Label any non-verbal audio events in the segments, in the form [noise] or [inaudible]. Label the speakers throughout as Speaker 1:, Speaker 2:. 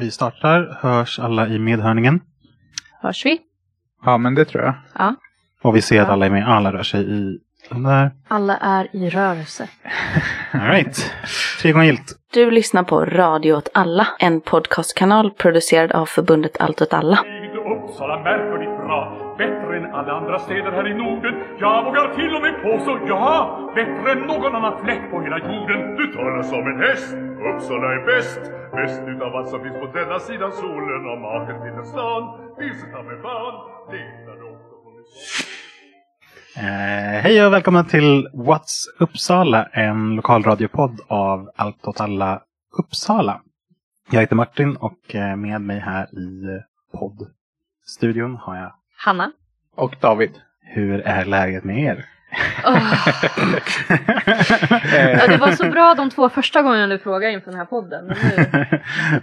Speaker 1: Vi startar. Hörs alla i medhörningen?
Speaker 2: Hörs vi?
Speaker 3: Ja, men det tror jag.
Speaker 2: Ja.
Speaker 1: Och vi ser att alla är med. Alla rör sig i de där.
Speaker 2: Alla är i rörelse. [laughs]
Speaker 1: All right. Tre gånger gilt.
Speaker 2: Du lyssnar på Radio åt alla, en podcastkanal producerad av förbundet Allt åt alla.
Speaker 4: Uppsala märkvärdigt bra. Bättre än alla andra städer här i Norden. Jag vågar till och med påstå, ja, bättre än någon annan fläck på hela jorden. Du talar som en häst. Uppsala är bäst. Bäst utav allt som finns på denna sidan solen. Och maken till en stan. Vilse ta med fan. Letar du också på?
Speaker 1: Eh, hej och välkomna till What's Uppsala, en lokalradiopodd av Allt åt alla Uppsala. Jag heter Martin och eh, med mig här i poddstudion har jag
Speaker 2: Hanna?
Speaker 3: Och David.
Speaker 1: Hur är läget med er?
Speaker 2: Ja, det var så bra de två första gångerna du frågade inför den här podden. Men nu...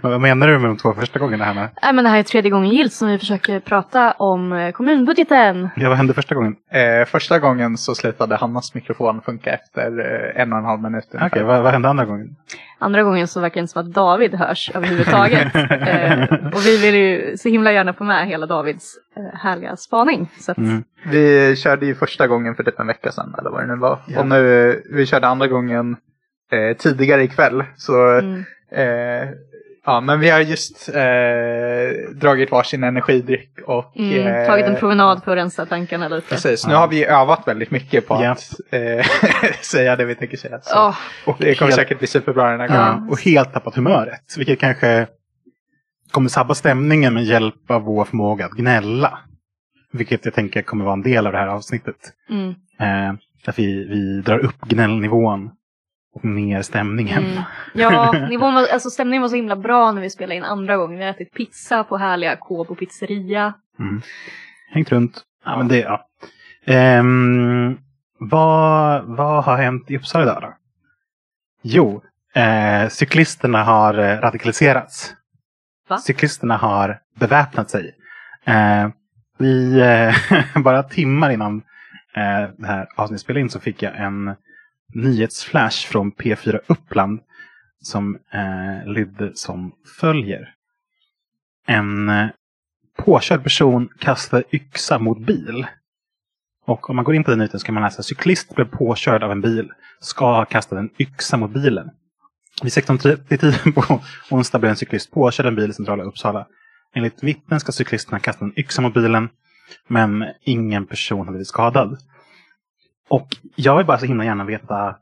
Speaker 2: [laughs]
Speaker 1: Vad menar du med de två första gångerna Hanna?
Speaker 2: Nej, men det här är tredje gången gillt som vi försöker prata om eh, kommunbudgeten.
Speaker 1: Ja, vad hände första gången?
Speaker 3: Eh, första gången så slutade Hannas mikrofon funka efter eh, en och en halv minut.
Speaker 1: Okej,
Speaker 3: ungefär.
Speaker 1: vad, vad hände andra gången?
Speaker 2: Andra gången så verkar det inte som att David hörs överhuvudtaget. [laughs] eh, och vi vill ju så himla gärna få med hela Davids eh, härliga spaning. Så att,
Speaker 1: Mm.
Speaker 3: Vi körde ju första gången för typ en vecka sedan eller vad det nu var.
Speaker 1: Ja.
Speaker 3: Och nu, vi körde andra gången eh, tidigare ikväll. Så,
Speaker 2: mm.
Speaker 3: eh, ja, men vi har just eh, dragit varsin energidryck och
Speaker 2: Mm,
Speaker 3: eh,
Speaker 2: tagit en promenad för att rensa tankarna lite.
Speaker 3: Precis, nu
Speaker 1: Ja.
Speaker 3: har vi övat väldigt mycket på
Speaker 1: Ja.
Speaker 3: att eh, [laughs] säga det vi tänker säga. Så.
Speaker 2: Åh,
Speaker 1: Och
Speaker 3: Det kommer
Speaker 1: helt-
Speaker 3: säkert bli superbra den här gången.
Speaker 2: Ja.
Speaker 1: Ja, och helt tappat humöret. Vilket kanske kommer sabba stämningen med hjälp av vår förmåga att gnälla. Vilket jag tänker kommer vara en del av det här avsnittet.
Speaker 2: mm,
Speaker 1: Eh, att vi, vi drar upp gnällnivån och ner stämningen.
Speaker 2: mm. Ja, nivån var, alltså stämningen var så himla bra när vi spelade in andra gången. Vi har ätit pizza på härliga K på pizzeria.
Speaker 1: Mm. Hängt runt. Ja, men det, ja. Ehm, vad, vad har hänt i Uppsala idag då? Jo, eh, cyklisterna har eh, radikaliserats.
Speaker 2: Va?
Speaker 1: Cyklisterna har beväpnat sig. Eh, vi, eh, [laughs] bara timmar innan eh, det här avsnittet spelade in så fick jag en nyhetsflash från P4 Uppland som eh, lydde som följer. En eh, påkörd person kastar yxa mot bil. Och om man går in på den nyheten så kan man läsa cyklist blev påkörd av en bil. Ska ha kastat en yxa mot bilen. Vid 16.30 på onsdag blev en cyklist påkörd av en bil i centrala Uppsala. Enligt vittnen ska cyklisterna kasta en yxa mot bilen. Men ingen person hade blivit skadad. Och jag vill bara så himla gärna veta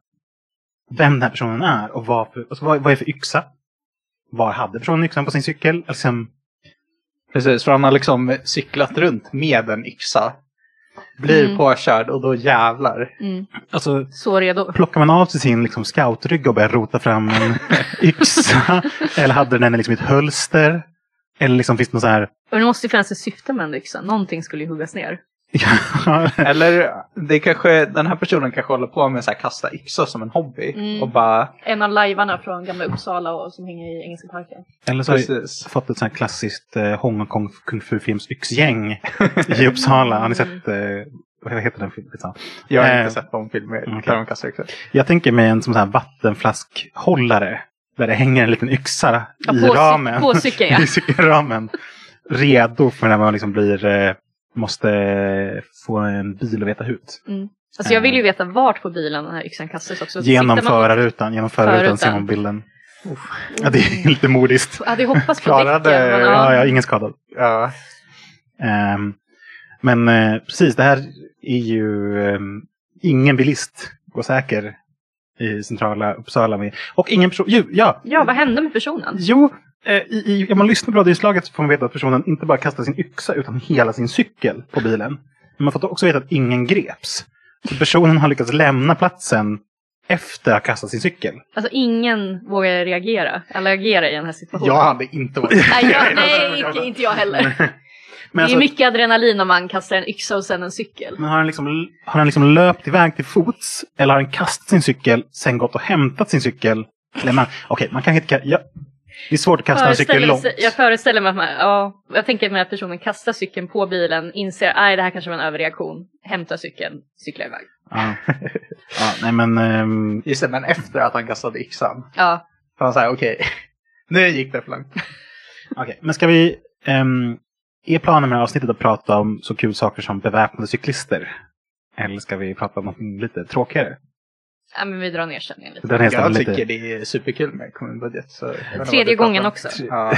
Speaker 1: vem den här personen är och vad, för, alltså vad, vad är för yxa. Var hade personen yxan på sin cykel? Liksom,
Speaker 3: Precis, för han har liksom cyklat runt med en yxa. Blir
Speaker 2: Mm.
Speaker 3: påkörd och då jävlar.
Speaker 2: Mm.
Speaker 1: alltså,
Speaker 2: Så redo.
Speaker 1: plockar man av sig sin liksom, scoutrygg och börjar rota fram en [laughs] yxa? Eller hade den liksom ett hölster? Eller liksom finns det något så här...
Speaker 2: Och det måste ju finnas ett syfte med en yxa. Någonting skulle ju huggas ner.
Speaker 3: Eller det kanske, den här personen kanske håller på med så här kasta yxor som en hobby.
Speaker 2: Mm.
Speaker 3: Och bara,
Speaker 2: En av lajvarna från gamla Uppsala och som hänger i Engelska parken.
Speaker 1: Eller så har vi
Speaker 3: precis.
Speaker 1: fått ett sånt här klassiskt eh, Hongkong kung fu films yxgäng i Uppsala. Har ni
Speaker 2: Mm.
Speaker 1: sett, eh, vad heter den filmen?
Speaker 3: Jag har
Speaker 1: Eh,
Speaker 3: inte sett de filmer där de kastar yxor.
Speaker 1: Jag tänker mig en som så här vattenflaskhållare. Där det hänger en liten yxa
Speaker 2: Ja,
Speaker 1: i
Speaker 2: på cy-
Speaker 1: ramen.
Speaker 2: på cykeln, [laughs] ja.
Speaker 1: I cykelramen. Redo för när man liksom blir, eh, måste få en bil att veta ut.
Speaker 2: Alltså jag vill ju veta vart på bilen den här yxan kastas också.
Speaker 1: Genom förarrutan. Genom förarrutan ser man bilden. Ja, det är lite modiskt.
Speaker 2: Jag hade hoppats på
Speaker 3: Klarade-
Speaker 2: däcken. Men,
Speaker 1: Ja,
Speaker 2: ja.
Speaker 1: ja, ingen skadad.
Speaker 3: Ja,
Speaker 1: Ehm, men eh, precis, det här är ju ehm, ingen bilist går säker i centrala Uppsala. Med. Och ingen person, ja,
Speaker 2: ja, vad hände med personen?
Speaker 1: jo, eh, i, i, om man lyssnar på radioinslaget så får man veta att personen inte bara kastar sin yxa utan hela sin cykel på bilen. Men man får också veta att ingen greps. Så personen har lyckats lämna platsen efter att ha kastat sin cykel.
Speaker 2: Alltså ingen vågar reagera. Eller agera i den här situationen.
Speaker 3: jag hade inte varit
Speaker 2: Nej, jag, [laughs] nej inte, inte jag heller.
Speaker 1: Men,
Speaker 2: det
Speaker 1: alltså,
Speaker 2: är mycket adrenalin om man kastar en yxa och sen en cykel.
Speaker 1: men har, han liksom, har han liksom löpt iväg till fots? Eller har han kastat sin cykel, sen gått och hämtat sin cykel? Eller man, okej, man kanske inte kan... Ja, det är svårt att kasta en cykel långt.
Speaker 2: Jag föreställer mig att man, ja, jag tänker mig att personen kastar cykeln på bilen, inser att det här kanske var en överreaktion, hämtar cykeln, cyklar iväg.
Speaker 1: Ja. ja, nej men... ehm,
Speaker 3: Just det, men efter att han kastade yxan.
Speaker 2: Ja,
Speaker 3: Så han säger okej, [laughs] nu gick det för långt. [laughs]
Speaker 1: Okej, men ska vi... Um, är planen med avsnittet att prata om så kul saker som beväpnade cyklister? Eller ska vi prata om något lite tråkigare?
Speaker 2: Ja, men vi drar ner stämningen lite.
Speaker 1: Den
Speaker 3: Jag
Speaker 1: stämmer
Speaker 3: tycker
Speaker 1: lite...
Speaker 3: det är superkul med kommunbudget. Så
Speaker 2: Tredje gången
Speaker 3: om.
Speaker 2: också. [laughs]
Speaker 3: Ja.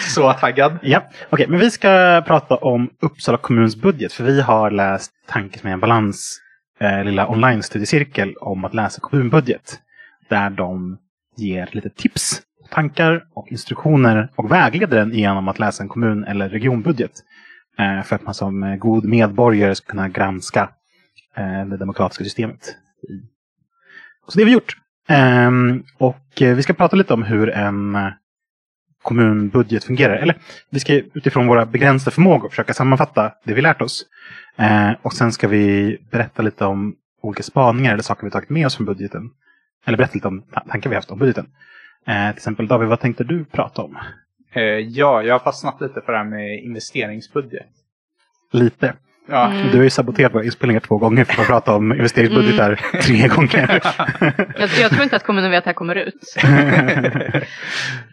Speaker 3: [laughs] så taggad.
Speaker 1: Ja, okej, men vi ska prata om Uppsala kommuns budget. För vi har läst Tankesmedjan Balans eh, lilla online-studiecirkel om att läsa kommunbudget. Där de ger lite tips, tankar och instruktioner och vägleder en genom att läsa en kommun eller regionbudget. Eh, för att man som god medborgare ska kunna granska eh, det demokratiska systemet. Så det har vi gjort. Ehm, och eh, vi ska prata lite om hur en eh, kommunbudget fungerar. Eller vi ska utifrån våra begränsade förmågor försöka sammanfatta det vi lärt oss. Eh, och sen ska vi berätta lite om olika spaningar eller saker vi tagit med oss från budgeten. Eller berätta lite om ta- tankar vi haft om budgeten. Eh, till exempel David, vad tänkte du prata om?
Speaker 3: Eh, ja, jag har fastnat lite för det här med investeringsbudget.
Speaker 1: Lite.
Speaker 3: Ja.
Speaker 2: Mm.
Speaker 1: Du har ju saboterat våra inspelningar två gånger för att prata om investeringsbudgetar [laughs] tre gånger. [laughs]
Speaker 2: Jag, jag tror inte att kommunen vet att det här kommer ut. [laughs]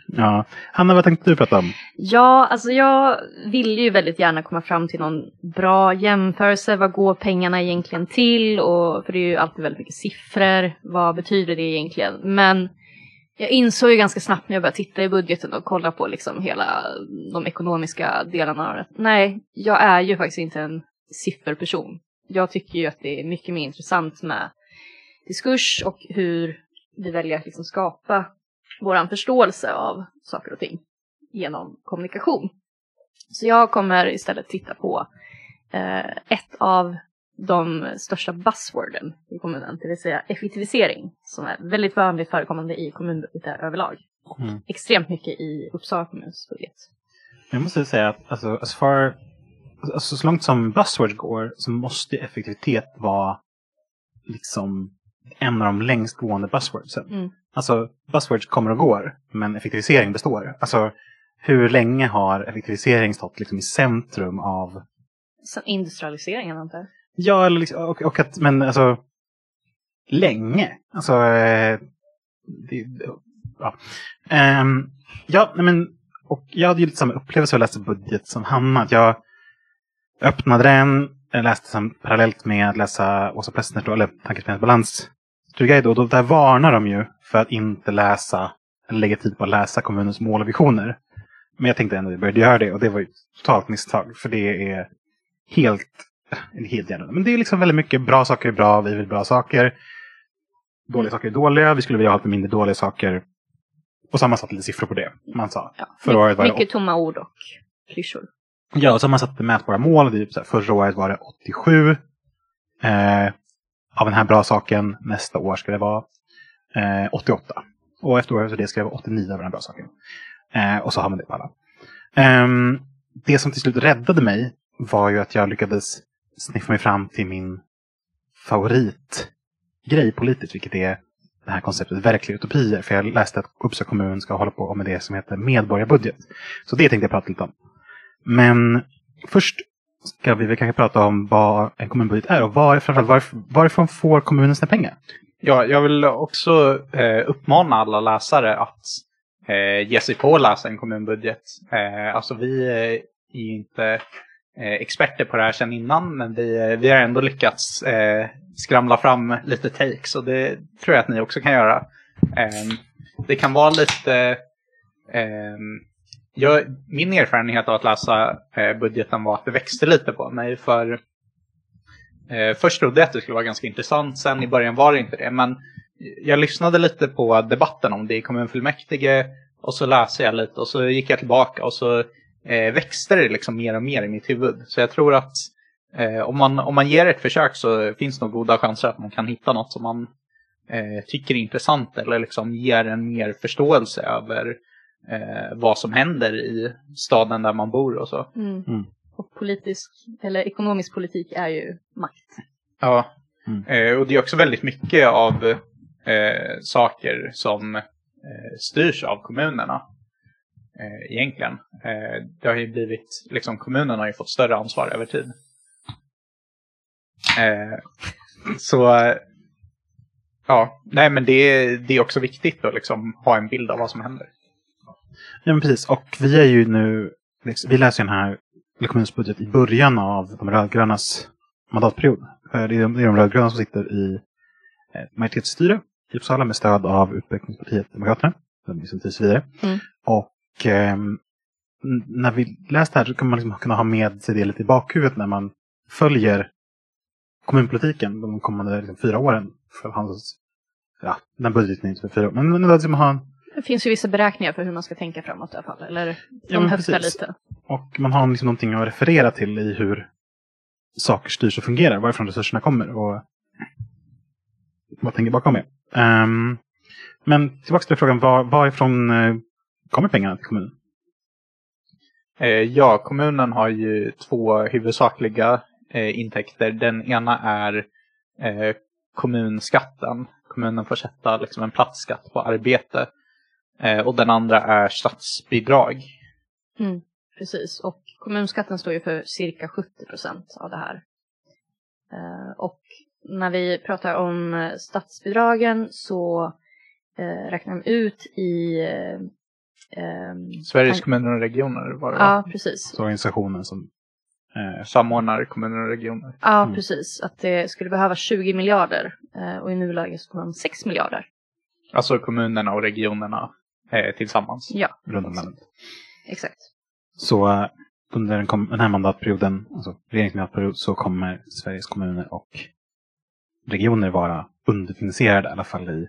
Speaker 1: ja. Hanna, vad tänkte du prata om?
Speaker 2: Ja, alltså jag vill ju väldigt gärna komma fram till någon bra jämförelse. Vad går pengarna egentligen till? Och, för det är ju alltid väldigt mycket siffror. Vad betyder det egentligen? Men jag insåg ju ganska snabbt när jag började titta i budgeten och kolla på liksom hela de ekonomiska delarna av det. Nej, jag är ju faktiskt inte en sifferperson. Jag tycker ju att det är mycket mer intressant med diskurs och hur vi väljer att liksom skapa vår förståelse av saker och ting genom kommunikation. Så jag kommer istället titta på eh, ett av de största buzzworden i kommunen, det vill säga effektivisering, som är väldigt vanligt förekommande i kommunbudgetar överlag. Och
Speaker 1: Mm.
Speaker 2: extremt mycket i Uppsala kommuns budget.
Speaker 1: Jag måste säga att alltså, as far, alltså, så långt som buzzwords går så måste effektivitet vara liksom en av de längst gående buzzwordsen.
Speaker 2: Mm.
Speaker 1: Alltså buzzwords kommer och går, men effektivisering består. Alltså hur länge har effektivisering stått liksom, i centrum av
Speaker 2: Sen industrialiseringen antar jag.
Speaker 1: Ja, eller liksom, och, och att, men alltså länge. Alltså, eh, det, ja. Ehm, ja, men och jag hade ju lite samma upplevelse av att läsa budget som Hanna. Att jag öppnade den, läste den parallellt med att läsa Åsa Plessners, då, eller Tankesmedjans balans studieguide. Och då, där varnar de ju för att inte läsa, eller lägga tid på att läsa kommunens mål och visioner. Men jag tänkte ändå att jag började göra det och det var ju totalt misstag. För det är helt helt gärna. Men det är liksom väldigt mycket bra saker är bra, vi vill bra saker. Dåliga saker är dåliga, vi skulle vilja ha lite mindre dåliga saker. Och så har man satt lite siffror på det. Man sa.
Speaker 2: Ja.
Speaker 1: Förra året var det
Speaker 2: mycket tomma ord och klyschor.
Speaker 1: Ja, och så har man satt mätbara mål. Typ så här, förra året var det 87 eh, av den här bra saken. Nästa år ska det vara eh, 88. Och efter året så det ska det vara 89 av den här bra saken. Eh, och så har man det på alla. Ehm, det som till slut räddade mig var ju att jag lyckades sniffa mig fram till min favoritgrej politiskt, vilket är det här konceptet verkliga utopier. För jag läste att Uppsala kommun ska hålla på med det som heter medborgarbudget. Så det tänkte jag prata lite om. Men först ska vi väl kanske prata om vad en kommunbudget är och var, framförallt varif- varifrån får kommunen sina pengar?
Speaker 3: Ja, jag vill också eh, uppmana alla läsare att eh, ge sig på att läsa en kommunbudget. Eh, alltså vi är ju inte eh, experter på det här sedan innan, men vi, vi har ändå lyckats eh, skramla fram lite takes och det tror jag att ni också kan göra. Eh, det kan vara lite... Eh, jag, min erfarenhet av att läsa eh, budgeten var att det växte lite på mig för Eh, först trodde jag att det skulle vara ganska intressant, sen i början var det inte det. Men jag lyssnade lite på debatten om det i kommunfullmäktige och så läste jag lite och så gick jag tillbaka och så eh, växte det liksom mer och mer i mitt huvud. Så jag tror att eh, om, man, om man ger ett försök så finns det nog goda chanser att man kan hitta något som man eh, tycker är intressant eller liksom ger en mer förståelse över eh, vad som händer i staden där man bor och så.
Speaker 2: Mm.
Speaker 1: Mm.
Speaker 2: Och politisk, eller ekonomisk politik är ju makt.
Speaker 3: Ja,
Speaker 1: Mm.
Speaker 3: eh, och det är också väldigt mycket av eh, saker som eh, styrs av kommunerna. Eh, egentligen. Eh, det har ju blivit, liksom kommunerna har ju fått större ansvar över tid. Eh, så, ja, nej men det, är- det är också viktigt att liksom ha en bild av vad som händer.
Speaker 1: Ja, men precis. Och vi är ju nu, liksom, vi läser den här kommunens i början av de rödgrönas mandatperiod. För det är de, det är de rödgröna som sitter i majoritetsstyre i Uppsala med stöd av Utvecklingspartiet Demokraterna. De är som tills vidare.
Speaker 2: Mm.
Speaker 1: Och eh, när vi läser det här så kan man liksom kunna ha med sig det lite i bakhuvudet när man följer kommunpolitiken de kommande liksom, fyra åren. För hans, ja, den budgeten är inte för fyra år. Men, men liksom ha
Speaker 2: det finns ju vissa beräkningar för hur man ska tänka framåt i alla fall. Eller de
Speaker 1: Ja,
Speaker 2: höftar lite.
Speaker 1: Och man har liksom någonting att referera till i hur saker styrs och fungerar, varifrån resurserna kommer och vad tänker bakom det. Ehm, men tillbaka till frågan, var, varifrån eh, kommer pengarna till kommunen?
Speaker 3: Eh, ja, kommunen har ju två huvudsakliga eh, intäkter. Den ena är eh, kommunskatten. Kommunen får sätta liksom, en platsskatt på arbete. Eh, och den andra är statsbidrag.
Speaker 2: Mm, precis. Och kommunskatten står ju för cirka 70 procent av det här. Eh, och när vi pratar om eh, statsbidragen så eh, räknar de ut i... Eh, ehm,
Speaker 3: Sveriges kommuner och regioner var det va?
Speaker 2: Ja, precis.
Speaker 1: Så organisationen som eh,
Speaker 3: Samordnar kommuner och regioner.
Speaker 2: Ja,
Speaker 1: Mm.
Speaker 2: precis. Att det skulle behöva 20 miljarder eh, och i nuläget så får de 6 miljarder.
Speaker 3: Alltså kommunerna och regionerna eh, tillsammans.
Speaker 2: Ja,
Speaker 1: runt om landet.
Speaker 2: exakt.
Speaker 1: Så eh, under den, kom, den här mandatperioden, alltså regeringsmandatperiod, så kommer Sveriges kommuner och regioner vara underfinansierade i alla fall i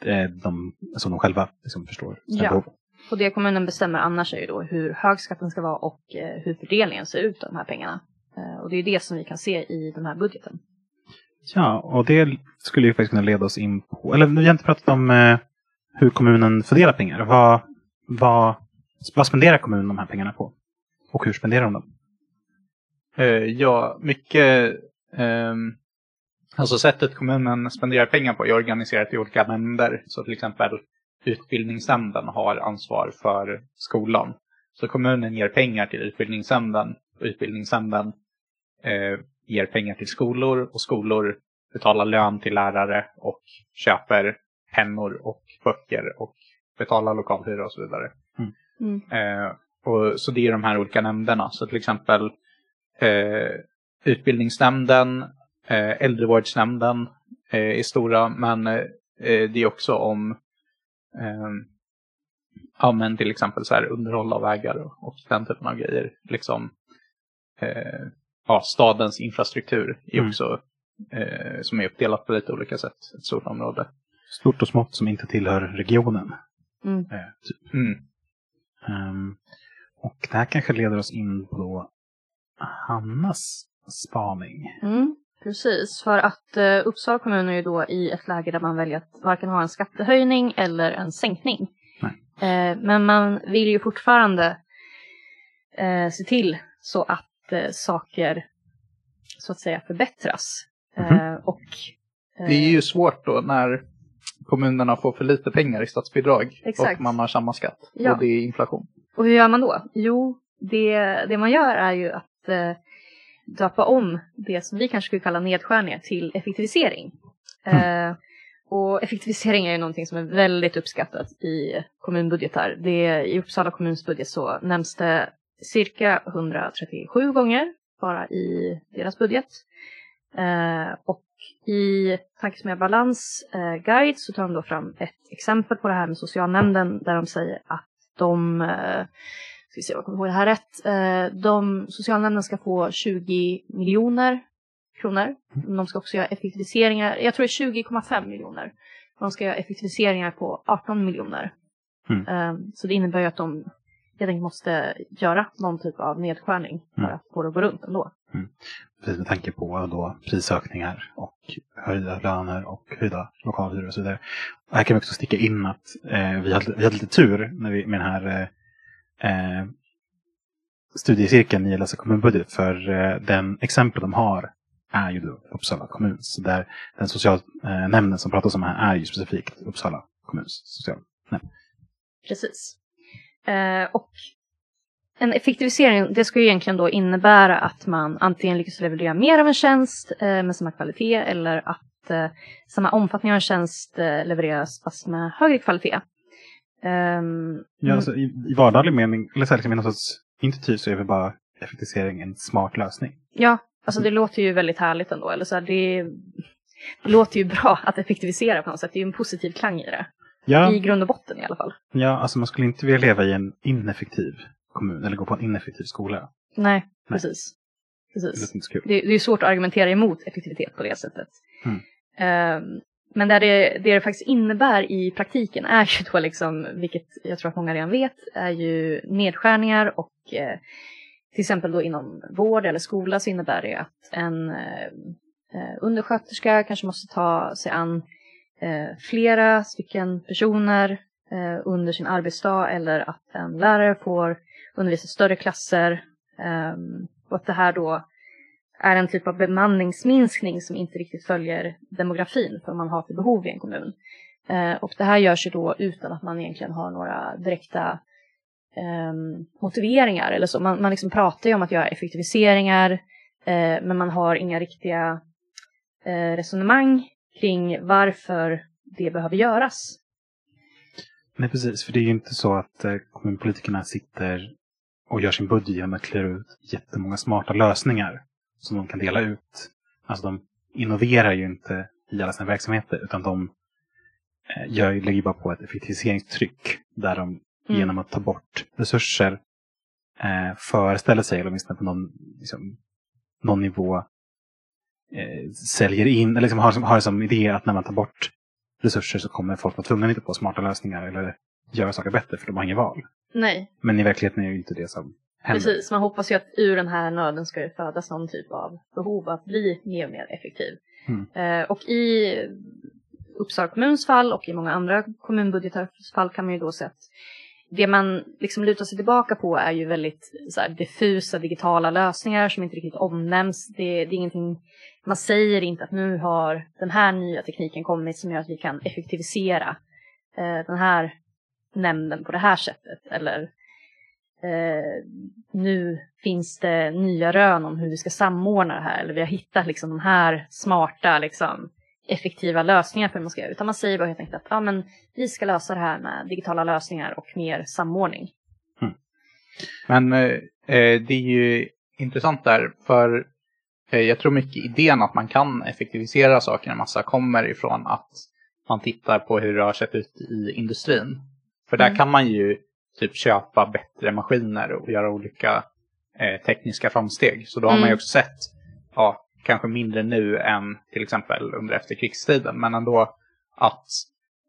Speaker 1: eh, de, som de själva liksom förstår.
Speaker 2: Ja.
Speaker 1: behov.
Speaker 2: Och det kommunen bestämmer annars är ju då hur hög skatten ska vara och eh, hur fördelningen ser ut av de här pengarna. Eh, och det är det som vi kan se i den här budgeten.
Speaker 1: Ja, och det skulle ju faktiskt kunna leda oss in på, eller vi har inte pratat om eh, hur kommunen fördelar pengar. Vad, vad, vad spenderar kommunen de här pengarna på? Och hur spenderar de dem?
Speaker 3: Eh, ja, mycket... ehm, alltså sättet kommunen spenderar pengar på är organiserat i olika nämnder. Så till exempel utbildningsnämnden har ansvar för skolan. Så kommunen ger pengar till utbildningsnämnden. Och utbildningsnämnden eh, ger pengar till skolor. Och skolor betalar lön till lärare och köper pennor och böcker och betalar lokalhyra och så vidare.
Speaker 2: Mm.
Speaker 3: Eh, och, så det är de här olika nämnderna. Så till exempel eh, utbildningsnämnden, eh, äldrevårdsnämnden eh, är stora, men eh, det är också om eh, ja, men till exempel så här underhåll av vägar och, och den typen av grejer. Liksom, eh, ja, stadens infrastruktur är
Speaker 1: Mm.
Speaker 3: också eh, som är uppdelat på lite olika sätt, ett stort område.
Speaker 1: Stort och smått som inte tillhör regionen.
Speaker 2: Mm.
Speaker 1: Eh, typ.
Speaker 3: Mm.
Speaker 1: Ehm, och det här kanske leder oss in på Hannas spaning.
Speaker 2: Mm, precis, för att eh, Uppsala kommun är ju då i ett läge där man väljer att varken ha en skattehöjning eller en sänkning. Eh, men man vill ju fortfarande eh, se till så att eh, saker så att säga förbättras. Eh, och, eh,
Speaker 3: Det är ju svårt då när kommunerna får för lite pengar i statsbidrag
Speaker 2: Exakt.
Speaker 3: och man har samma skatt
Speaker 2: Ja.
Speaker 3: och det är inflation.
Speaker 2: Och hur gör man då? Jo, det, det man gör är ju att eh, döpa om det som vi kanske skulle kalla nedskärningar till effektivisering. Eh, och effektivisering är ju någonting som är väldigt uppskattat i kommunbudgetar. Det, I Uppsala kommuns budget så nämns det cirka 137 gånger bara i deras budget. Eh, och i Tankesmedja Balans eh, guide så tar de då fram ett exempel på det här med socialnämnden där de säger att de, eh, ska vi se om jag kommer ihåg det här rätt, eh, de, socialnämnden ska få 20 miljoner kronor. De ska också göra effektiviseringar, jag tror det är 20,5 miljoner. De ska göra effektiviseringar på 18 miljoner.
Speaker 1: Mm.
Speaker 2: Eh, så det innebär ju att de helt enkelt måste göra någon typ av nedskärning för
Speaker 1: Mm.
Speaker 2: att få det att gå runt ändå.
Speaker 1: Precis med tanke på då prisökningar och höjda löner och höjda lokalhyror och så vidare. Och här kan vi också sticka in att eh, vi, hade, vi hade lite tur när vi, med den här eh, eh studiecirkeln i Läsa kommunbudget. För eh, den exempel de har är ju då Uppsala kommun. Så där den socialnämnden eh, som pratas om här är ju specifikt Uppsala kommuns socialnämnd.
Speaker 2: Precis. Eh, och en effektivisering, det ska ju egentligen då innebära att man antingen lyckas leverera mer av en tjänst eh, med samma kvalitet eller att eh, samma omfattning av en tjänst eh, levereras fast med högre kvalitet. Ehm,
Speaker 1: Ja, alltså, i, I vardaglig mening, eller så här, liksom, i någon sorts intuitivt så är väl bara effektivisering en smart lösning.
Speaker 2: Ja, alltså det låter ju väldigt härligt ändå. Eller så här, det, det låter ju bra att effektivisera på något sätt. Det är ju en positiv klang i det.
Speaker 1: Ja,
Speaker 2: I grund och botten i alla fall.
Speaker 1: ja, alltså man skulle inte vilja leva i en ineffektiv kommun eller gå på en ineffektiv skola.
Speaker 2: Nej, precis.
Speaker 1: Det
Speaker 2: precis.
Speaker 1: inte så kul.
Speaker 2: Det, det är svårt att argumentera emot effektivitet på det sättet.
Speaker 1: Mm.
Speaker 2: Ehm, men det det, det det faktiskt innebär i praktiken är ju då liksom, vilket jag tror att många redan vet, är ju nedskärningar och eh, till exempel då inom vård eller skola så innebär det att en eh, eh, undersköterska kanske måste ta sig an eh, flera stycken personer eh, under sin arbetsdag eller att en lärare får undervisa större klasser ehm, och att det här då är en typ av bemanningsminskning som inte riktigt följer demografin för man har för behov i en kommun. Eh, och det här görs ju då utan att man egentligen har några direkta ehm, motiveringar eller så. Man, man liksom pratar ju om att göra effektiviseringar eh, men man har inga riktiga eh, resonemang kring varför det behöver göras.
Speaker 1: Nej, precis. För det är ju inte så att kommunpolitikerna sitter och gör sin budget genom att klura ut jättemånga smarta lösningar som de kan dela ut. Alltså de innoverar ju inte i alla sina verksamheter utan de eh, gör, lägger bara på ett effektiviseringstryck där de
Speaker 2: Mm.
Speaker 1: genom att ta bort resurser eh, föreställer sig, eller åtminstone på någon, liksom, någon nivå, eh, säljer in, eller liksom har, har som idé att när man tar bort resurser så kommer folk vara tvungna att hitta på smarta lösningar eller göra saker bättre för de har inget val.
Speaker 2: Nej,
Speaker 1: Men i verkligheten är det ju inte det som händer.
Speaker 2: precis. Man hoppas ju att ur den här nöden ska det födas någon typ av behov att bli mer och mer effektiv.
Speaker 1: Mm.
Speaker 2: Eh, och i Uppsala kommuns fall och i många andra kommunbudgetars fall kan man ju då se att det man liksom lutar sig tillbaka på är ju väldigt här, diffusa digitala lösningar som inte riktigt omnämns. Det, det är ingenting, man säger inte att nu har den här nya tekniken kommit som gör att vi kan effektivisera eh, den här nämnden på det här sättet. Eller eh, nu finns det nya rön om hur vi ska samordna det här. Eller vi har hittat liksom de här smarta, liksom, effektiva lösningar för hur man ska göra. Utan man säger bara helt enkelt att ja, men vi ska lösa det här med digitala lösningar och mer samordning. Mm.
Speaker 3: Men eh, eh, det är ju intressant där, för eh, jag tror mycket idén att man kan effektivisera saker en massa kommer ifrån att man tittar på hur det har sett ut i industrin. För där
Speaker 2: Mm.
Speaker 3: kan man ju typ köpa bättre maskiner och göra olika eh, tekniska framsteg. Så då har man ju
Speaker 2: Mm.
Speaker 3: också sett, ja, kanske mindre nu än till exempel under efterkrigstiden, men ändå att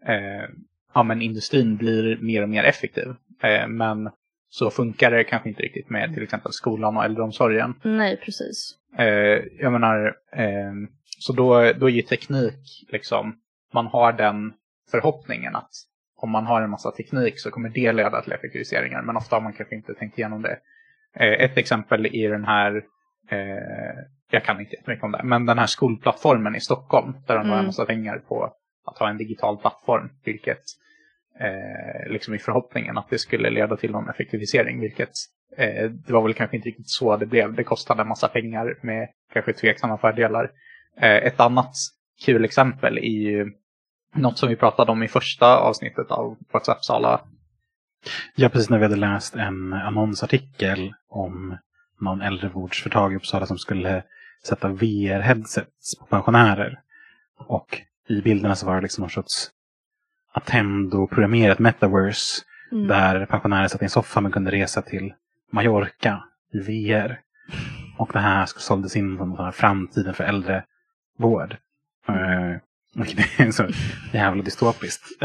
Speaker 3: eh, ja, men industrin blir mer och mer effektiv. Eh, men så funkar det kanske inte riktigt med till exempel skolan och äldreomsorgen.
Speaker 2: Nej, precis.
Speaker 3: Eh, jag menar, eh, så då, då är ju teknik liksom, man har den förhoppningen att om man har en massa teknik så kommer det leda till effektiviseringar. Men ofta har man kanske inte tänkt igenom det. Eh, ett exempel i den här, eh, jag kan inte jättemycket om det, men den här skolplattformen i Stockholm där de har en
Speaker 2: Mm.
Speaker 3: massa pengar på att ha en digital plattform. Vilket eh, liksom i förhoppningen att det skulle leda till någon effektivisering. Vilket eh, det var väl kanske inte riktigt så det blev. Det kostade en massa pengar med kanske tveksamma fördelar. Eh, ett annat kul exempel är ju något som vi pratade om i första avsnittet av WhatsApp-sala.
Speaker 1: Ja, precis när vi hade läst en annonsartikel om någon äldrevårdsföretag i Uppsala som skulle sätta VR-headsets på pensionärer. Och i bilderna så var det liksom någon sorts Attendo-programmerat metaverse
Speaker 2: Mm.
Speaker 1: där pensionärer satt i en soffa men kunde resa till Mallorca i VR. Och det här såldes in som den här framtiden för äldrevård. Och det är så jävla dystopiskt. [laughs]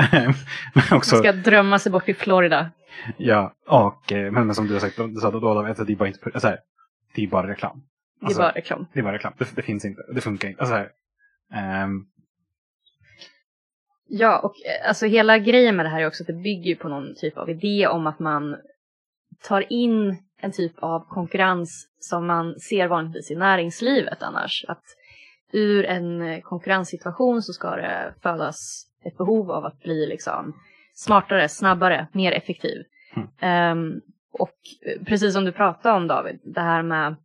Speaker 1: men också,
Speaker 2: Man ska drömma sig bort till Florida.
Speaker 1: Ja, och eh, men, som du har sagt, du sa då, alltså, det är bara inte, alltså, här, det är bara reklam.
Speaker 2: Det är
Speaker 1: Alltså,
Speaker 2: bara reklam.
Speaker 1: det är bara reklam. Det, det finns inte, det funkar inte. Alltså, ehm,
Speaker 2: Ja, och eh, alltså hela grejen med det här är också att det bygger på någon typ av idé om att man tar in en typ av konkurrens som man ser vanligtvis i näringslivet annars. Att ur en eh, konkurrenssituation så ska det födas ett behov av att bli liksom smartare, snabbare, mer effektiv.
Speaker 1: Mm.
Speaker 2: Ehm, och eh, precis som du pratade om David, det här med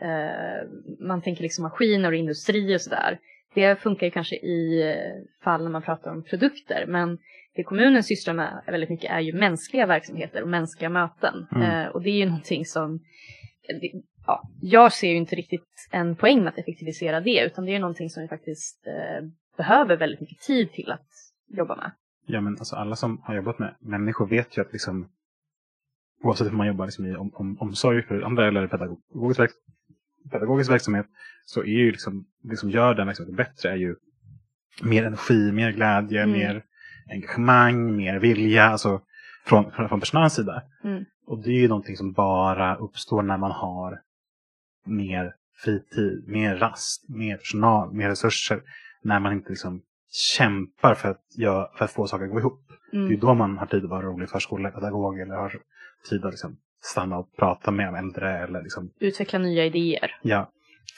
Speaker 2: eh, man tänker liksom maskiner och industri och sådär. Det funkar ju kanske i fall när man pratar om produkter, men det kommunen sysslar med väldigt mycket är ju mänskliga verksamheter och mänskliga möten.
Speaker 1: Mm.
Speaker 2: Eh, och det är ju någonting som, ja, jag ser ju inte riktigt en poäng med att effektivisera det, utan det är ju någonting som vi faktiskt eh, behöver väldigt mycket tid till att jobba med.
Speaker 1: Ja, men alltså alla som har jobbat med människor vet ju att liksom, oavsett om man jobbar liksom i om, om, omsorg för andra eller pedagogisk, verk, pedagogisk verksamhet, så är ju liksom, det som gör den verksamheten bättre är ju mer energi, mer glädje,
Speaker 2: Mm.
Speaker 1: mer engagemang, mer vilja, alltså från, från, från personalens sida.
Speaker 2: Mm.
Speaker 1: Och det är ju någonting som bara uppstår när man har mer fritid, mer rast, mer personal, mer resurser. När man inte liksom kämpar för att, göra, för att få saker att gå ihop. Det är
Speaker 2: Mm.
Speaker 1: då man har tid att vara rolig förskolepedagog eller har tid att liksom stanna och prata med äldre. Eller liksom,
Speaker 2: Utveckla nya idéer
Speaker 1: ja,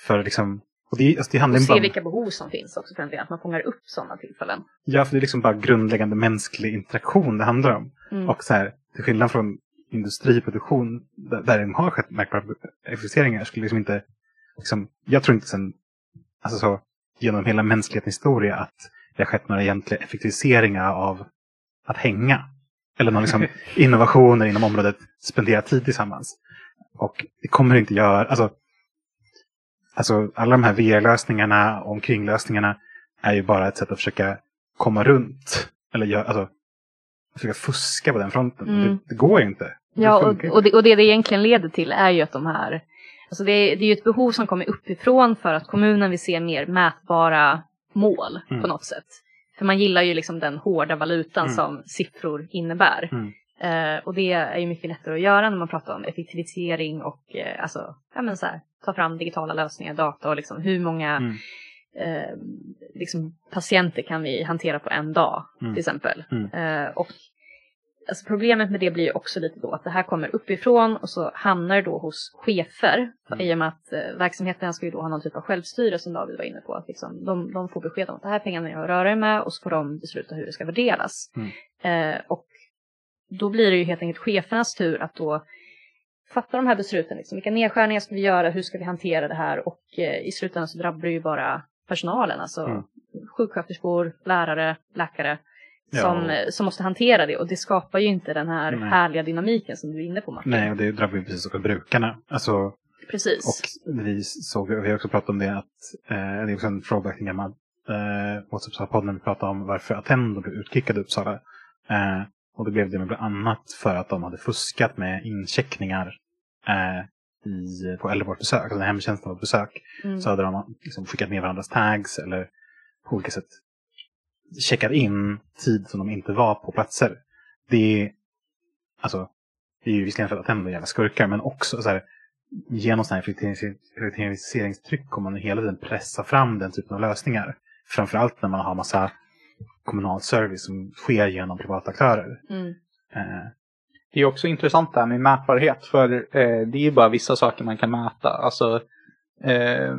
Speaker 1: för liksom, och det, alltså det handlar
Speaker 2: och se
Speaker 1: bara
Speaker 2: vilka behov som finns också för en del, att man fångar upp sådana tillfällen.
Speaker 1: ja, för det är liksom bara grundläggande mänsklig interaktion det handlar om.
Speaker 2: Mm.
Speaker 1: Och så här, till skillnad från industriproduktion där, där det har skett märkbara effektiviseringar skulle liksom inte, liksom, jag tror inte sen, alltså så, genom hela mänsklighetens historia att det har skett några egentliga effektiviseringar av att hänga. Eller någon liksom [laughs] innovationer inom området spendera tid tillsammans. Och det kommer inte göra, alltså, alltså alla de här VR-lösningarna och omkringlösningarna är ju bara ett sätt att försöka komma runt. Eller gör, alltså, försöka fuska på den fronten.
Speaker 2: Mm.
Speaker 1: Det, det går ju inte.
Speaker 2: Ja, och, och, det, och det det egentligen leder till är ju att de här, alltså det, är- det är ju ett behov som kommer uppifrån för att kommunen vill se mer mätbara mål
Speaker 1: Mm.
Speaker 2: på något sätt. För man gillar ju liksom den hårda valutan
Speaker 1: Mm.
Speaker 2: som siffror innebär.
Speaker 1: Mm.
Speaker 2: Eh, och det är ju mycket lättare att göra när man pratar om effektivisering och eh, alltså, ja men så här, ta fram digitala lösningar, data och liksom hur många
Speaker 1: Mm.
Speaker 2: eh, liksom patienter kan vi hantera på en dag
Speaker 1: Mm.
Speaker 2: till exempel.
Speaker 1: Mm.
Speaker 2: Eh, och alltså problemet med det blir ju också lite då att det här kommer uppifrån och så hamnar det då hos chefer.
Speaker 1: Mm.
Speaker 2: I och med att eh, verksamheten ska ju då ha någon typ av självstyre som David var inne på. Att liksom, de, de får besked om att det här är pengarna jag rör er med och så får de besluta hur det ska värderas.
Speaker 1: Mm.
Speaker 2: Eh, och då blir det ju helt enkelt chefernas tur att då fatta de här besluten. Liksom. Vilka nedskärningar ska vi göra? Hur ska vi hantera det här? Och eh, i slutändan så drabbar det ju bara personalen. Alltså
Speaker 1: Mm.
Speaker 2: sjuksköterskor, lärare, läkare.
Speaker 1: Ja.
Speaker 2: Som, eh, som måste hantera det och det skapar ju inte den här
Speaker 1: Nej.
Speaker 2: härliga dynamiken som du är inne på Martin.
Speaker 1: Nej, och det drabbar ju precis också brukarna. Alltså,
Speaker 2: Precis.
Speaker 1: Och vi såg, vi har också pratat om det, att eh, det är också en throwback till en gammal eh, WhatsApp-podd när vi pratade om varför Attendo blev utkickade i Uppsala. Eh, och då blev det med bland annat för att de hade fuskat med incheckningar eh, i, på äldrevårdsbesök, alltså när hemtjänsten var på besök.
Speaker 2: Mm.
Speaker 1: Så hade de liksom skickat med varandras tags eller på olika sätt checkat in tid som de inte var på platser. Det är, alltså, det är ju visserligen för att är jävla skurkar, men också så här, genom sådana här effektivis- effektiviseringstryck kommer man hela tiden pressa fram den typen av lösningar. Framförallt när man har massa kommunal service som sker genom privata aktörer.
Speaker 2: Mm.
Speaker 1: Eh,
Speaker 3: Det är också intressant det här med mätbarhet, för eh, det är ju bara vissa saker man kan mäta. Alltså, eh,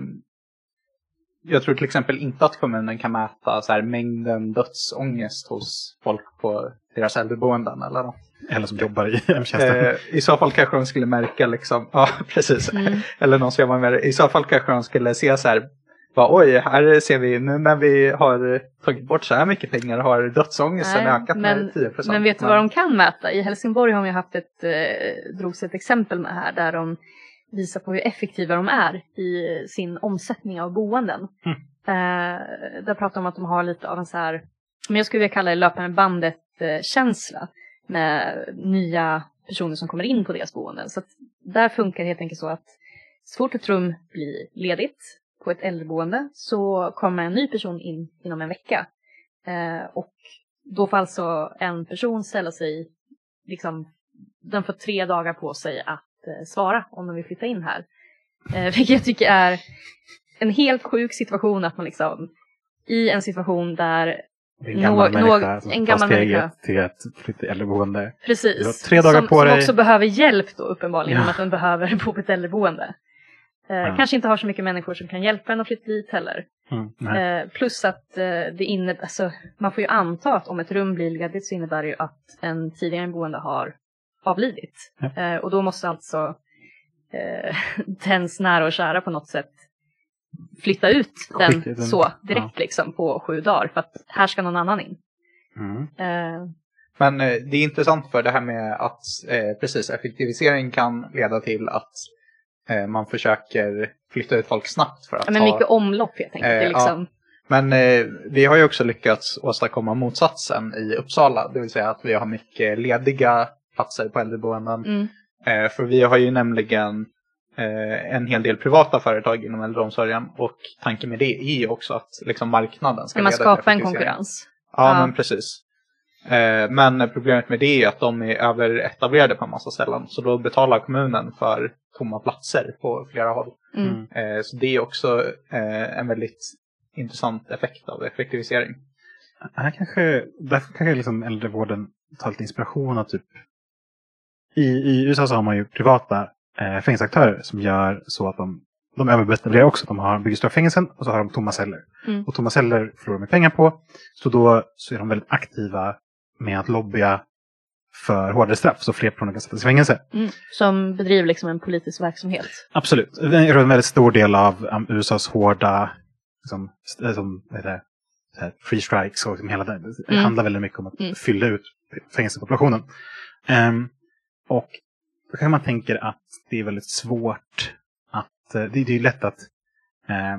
Speaker 3: jag tror till exempel inte att kommunen kan mäta så här, mängden dödsångest hos folk på deras äldreboenden eller något.
Speaker 1: eller som jobbar i hemtjänsten.
Speaker 3: Eh, I så fall kanske de skulle märka liksom, ja [laughs] precis,
Speaker 2: Mm.
Speaker 3: eller någon som jobbar med det. I så fall kanske de skulle se så här, bara, oj, här ser vi nu när vi har tagit bort så här mycket pengar har dödsångesten
Speaker 2: Nej,
Speaker 3: ökat
Speaker 2: men,
Speaker 3: med 10 procent.
Speaker 2: men vet du vad de kan mäta? I Helsingborg har de ju haft ett, eh, drogs ett exempel med här där de visar på hur effektiva de är i sin omsättning av boenden.
Speaker 1: Mm.
Speaker 2: Eh, där pratar de om att de har lite av en så här, men jag skulle vilja kalla det löpande bandet-känsla med nya personer som kommer in på deras boenden. Så att där funkar det helt enkelt så att så fort ett rum blir ledigt på ett äldreboende så kommer en ny person in inom en vecka. Eh, och då får alltså en person ställa sig, liksom, den får tre dagar på sig att svara om de vill flytta in här. Eh, [laughs] vilket jag tycker är en helt sjuk situation att man liksom, i en situation där,
Speaker 1: en gammal människa som
Speaker 2: en gammal människa.
Speaker 1: till att flytta i äldreboende. Du har
Speaker 2: precis,
Speaker 1: tre dagar
Speaker 2: som,
Speaker 1: på
Speaker 2: som
Speaker 1: dig.
Speaker 2: också behöver hjälp då uppenbarligen,
Speaker 1: Ja.
Speaker 2: om att den behöver bo på ett äldreboende. Eh,
Speaker 1: Ja.
Speaker 2: Kanske inte har så mycket människor som kan hjälpa en att flytta dit heller.
Speaker 1: Mm.
Speaker 2: Eh, plus att eh, det innebär, alltså, man får ju anta att om ett rum blir ledigt så innebär det ju att en tidigare boende har avlidit.
Speaker 1: Ja.
Speaker 2: Eh, och då måste alltså eh, [laughs] dens nära och kära på något sätt flytta ut den
Speaker 1: den.
Speaker 2: så direkt liksom på sju dagar för att här ska någon annan in.
Speaker 1: Mm.
Speaker 2: Eh,
Speaker 3: Men eh, det är intressant för det här med att eh, precis effektivisering kan leda till att eh, man försöker flytta ut folk snabbt för att
Speaker 2: ja, men
Speaker 3: ha...
Speaker 2: mycket omlopp helt enkelt.
Speaker 3: Eh,
Speaker 2: liksom,
Speaker 3: Men eh, vi har ju också lyckats åstadkomma motsatsen i Uppsala, det vill säga att vi har mycket lediga platser på äldreboenden.
Speaker 2: mm,
Speaker 3: Eh, för vi har ju nämligen eh, en hel del privata företag inom äldreomsorgen och tanken med det är ju också att liksom, marknaden ska
Speaker 2: man
Speaker 3: leda till
Speaker 2: skapa en konkurrens.
Speaker 3: Ja,
Speaker 2: Ja.
Speaker 3: men precis. Eh, men problemet med det är att de är överetablerade på en massa ställen. Så då betalar kommunen för tomma platser på flera håll.
Speaker 2: Mm.
Speaker 1: Mm.
Speaker 3: Eh, så det är också eh, en väldigt intressant effekt av effektivisering.
Speaker 1: Här kanske, därför kanske liksom äldrevården tar lite inspiration av typ i, I USA så har man ju privata eh, fängelseaktörer som gör så att de, de överetablerar också. De har, bygger stora fängelsen och så har de tomma celler.
Speaker 2: Mm.
Speaker 1: Och tomma celler förlorar de pengar på. Så då så är de väldigt aktiva med att lobbya för hårdare straff så fler personer kan sättas i fängelse.
Speaker 2: Mm. Som bedriver liksom en politisk verksamhet.
Speaker 1: Absolut. Det är en väldigt stor del av um, USAs hårda liksom, st- som, det, här, free strikes och liksom hela det. Det
Speaker 2: Mm.
Speaker 1: handlar väldigt mycket om att
Speaker 2: Mm.
Speaker 1: fylla ut fängelsepopulationen. Ehm, och då kanske man tänker att det är väldigt svårt att, eh, det, det är ju lätt att, eh,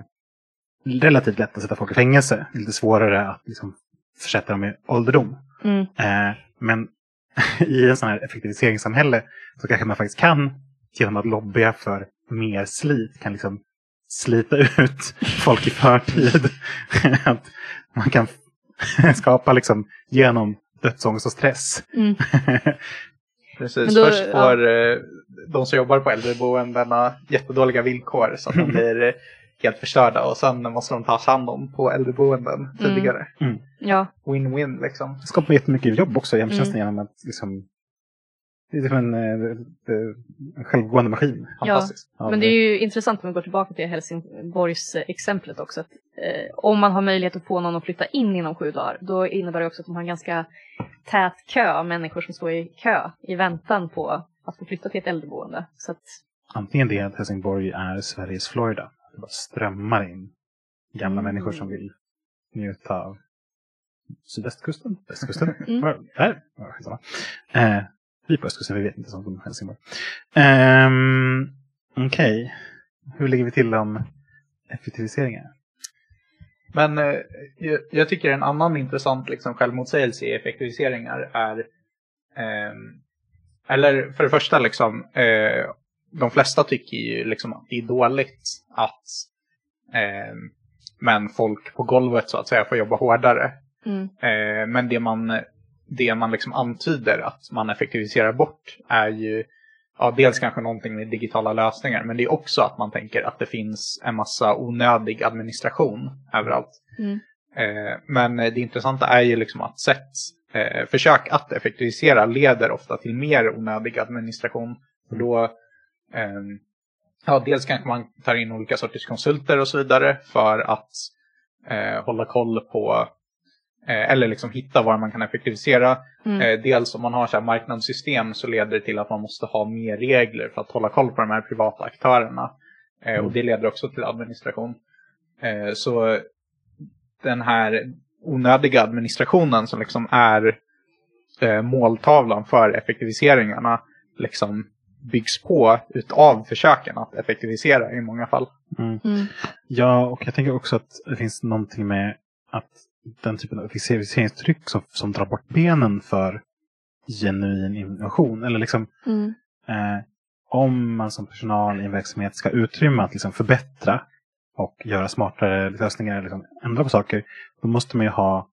Speaker 1: relativt lätt att sätta folk i fängelse. Det är lite svårare att liksom, försätta dem i ålderdom.
Speaker 2: Mm.
Speaker 1: Eh, men [laughs] i en sån här effektiviseringssamhälle så kanske man faktiskt kan genom att lobbya för mer slit kan liksom slita [laughs] ut folk i förtid. [laughs] att man kan skapa liksom genom dödsångest och stress.
Speaker 2: Mm.
Speaker 3: Precis,
Speaker 2: då-
Speaker 3: först får eh, de som jobbar på äldreboendena jättedåliga villkor så att de blir eh, helt förstörda och sen måste de tas hand om på äldreboenden tidigare.
Speaker 2: Ja,
Speaker 3: Win-win liksom.
Speaker 1: Det skapar jättemycket jobb också i hemtjänsten
Speaker 2: Mm.
Speaker 1: genom att liksom, det är som en, eh, en självgående maskin.
Speaker 3: Fantastiskt.
Speaker 1: Ja,
Speaker 2: men det är ju intressant om vi går tillbaka till Helsingborgs eh, exemplet också. Att, eh, om man har möjlighet att få någon att flytta in inom sju dagar, då innebär det också att man har en ganska tät kö av människor som står i kö i väntan på att få flytta till ett äldreboende. Så att,
Speaker 1: Antingen det att Helsingborg är Sveriges Florida. Det bara strömmar in gamla
Speaker 2: Mm.
Speaker 1: människor som vill njuta av sydvästkusten. Västkusten?
Speaker 2: Mm.
Speaker 1: Där? Eh, vi på östkusten, vi vet inte så mycket om Helsingborg. Um, Okej, hur ligger vi till om effektiviseringar?
Speaker 3: Men eh, jag, jag tycker en annan intressant liksom, självmotsägelse i effektiviseringar är ehm, eller för det första liksom eh, de flesta tycker ju liksom att det är dåligt att ehm, men folk på golvet så att säga får jobba hårdare.
Speaker 2: mm,
Speaker 3: Eh, men det man, det man liksom antyder att man effektiviserar bort är ju ja, dels kanske någonting med digitala lösningar men det är också att man tänker att det finns en massa onödig administration överallt.
Speaker 2: mm,
Speaker 3: Eh, men det intressanta är ju liksom att sätt, eh, försök att effektivisera leder ofta till mer onödig administration. Och då, ehm, ja, dels kanske man tar in olika sorters konsulter och så vidare för att eh, hålla koll på eh, eller liksom hitta var man kan effektivisera.
Speaker 2: mm,
Speaker 3: Eh, dels om man har så här marknadssystem så leder det till att man måste ha mer regler för att hålla koll på de här privata aktörerna. Eh, och det leder också till administration. Eh, så den här onödiga administrationen som liksom är eh, måltavlan för effektiviseringarna liksom byggs på utav försöken att effektivisera i många fall.
Speaker 1: Mm.
Speaker 2: mm,
Speaker 1: Ja, och jag tänker också att det finns någonting med att den typen av effektiviseringstryck som, som drar bort benen för genuin innovation. Eller liksom
Speaker 2: mm,
Speaker 1: eh, om man som personal i en verksamhet ska utrymme att liksom förbättra och göra smartare lösningar eller liksom ändra på saker. Då måste man ju ha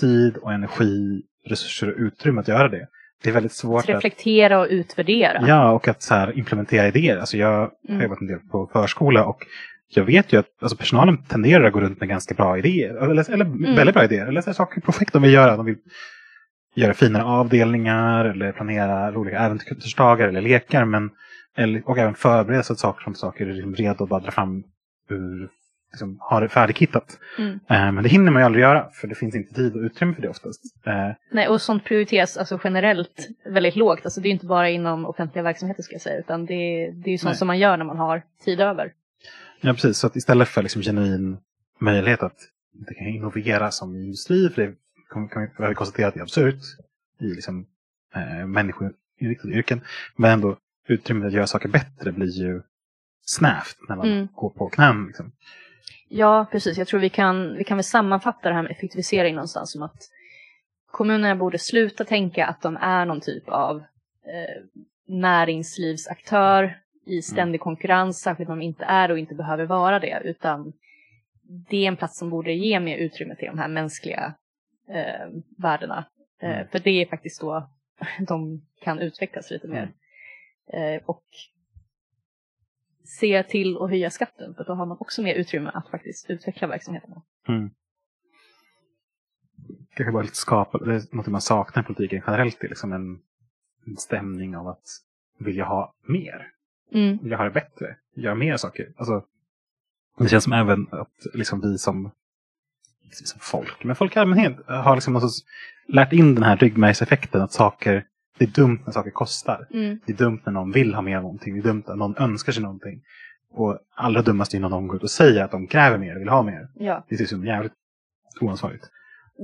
Speaker 1: tid och energi, resurser och utrymme att göra det. Det är väldigt svårt
Speaker 2: att reflektera och utvärdera.
Speaker 1: Ja, och att så implementera idéer. Alltså jag har
Speaker 2: Mm.
Speaker 1: jobbat en del på förskola och jag vet ju att alltså personalen tenderar att gå runt med ganska bra idéer. Eller, eller
Speaker 2: Mm.
Speaker 1: väldigt bra idéer. Eller så saker, projekt de vill göra. De vill göra finare avdelningar eller planera roliga äventyrsdagar eller lekar. Men, eller, och även förbereda sig att saker som saker är liksom redo att bara dra fram ur, liksom, ha det färdigkittat.
Speaker 2: Mm.
Speaker 1: Eh, men det hinner man ju aldrig göra för det finns inte tid och utrymme för det oftast. Eh,
Speaker 2: Nej, och sånt prioriteras alltså generellt väldigt lågt. Alltså det är inte bara inom offentliga verksamheter ska jag säga, utan det, är- det är ju sånt
Speaker 1: Nej.
Speaker 2: som man gör när man har tid över.
Speaker 1: Ja, precis. Så att istället för liksom genuin möjlighet att det kan innovera som industri, för det kan, kan vi konstatera att det är absurt i liksom, eh, människoinriktade yrken. Men ändå utrymmet att göra saker bättre blir ju snävt när man
Speaker 2: Mm.
Speaker 1: går på knän. Liksom.
Speaker 2: Ja, precis. Jag tror vi kan, vi kan väl sammanfatta det här med effektivisering någonstans som att kommunerna borde sluta tänka att de är någon typ av eh, näringslivsaktör i ständig konkurrens, särskilt om de inte är och inte behöver vara det, utan det är en plats som borde ge mer utrymme till de här mänskliga eh, värdena. Eh,
Speaker 1: Mm.
Speaker 2: För det är faktiskt då [laughs] de kan utvecklas lite mer. Eh, och se till att höja skatten, för då har man också mer utrymme att faktiskt utveckla verksamheterna.
Speaker 1: Mm. Kanske bara lite skapa, det är något man saknar i politiken generellt, det är liksom en, en stämning av att vilja ha mer.
Speaker 2: Mm.
Speaker 1: Ha det bättre. Göra mer saker. Alltså, det känns som även att liksom vi som, som folk, men folk i allmänhet har liksom lärt in den här ryggmärgseffekten att saker, det är dumt när saker kostar.
Speaker 2: Mm.
Speaker 1: Det är dumt när någon vill ha mer av någonting. Det är dumt när någon önskar sig någonting. Och allra dummast är när någon går ut och säger att de kräver mer och vill ha mer.
Speaker 2: Ja,
Speaker 1: Det ser som jävligt oansvarigt.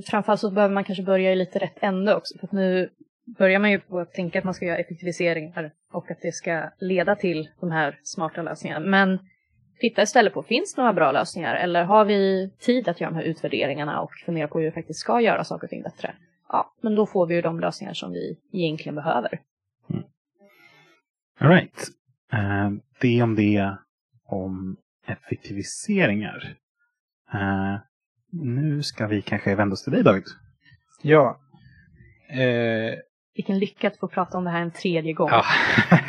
Speaker 2: framförallt så behöver man kanske börja i lite rätt ände också. För att nu börjar man ju på att tänka att man ska göra effektiviseringar och att det ska leda till de här smarta lösningarna. Men titta istället på, finns det några bra lösningar? Eller har vi tid att göra de här utvärderingarna och fundera på hur vi faktiskt ska göra saker och ting bättre? Ja, men då får vi ju de lösningar som vi egentligen behöver.
Speaker 1: All right. Eh, det om det om effektiviseringar. Eh, nu ska vi kanske vända oss till dig David.
Speaker 3: Ja. Eh,
Speaker 2: Vilken lycka att få prata om det här en tredje gång.
Speaker 3: ja. [laughs]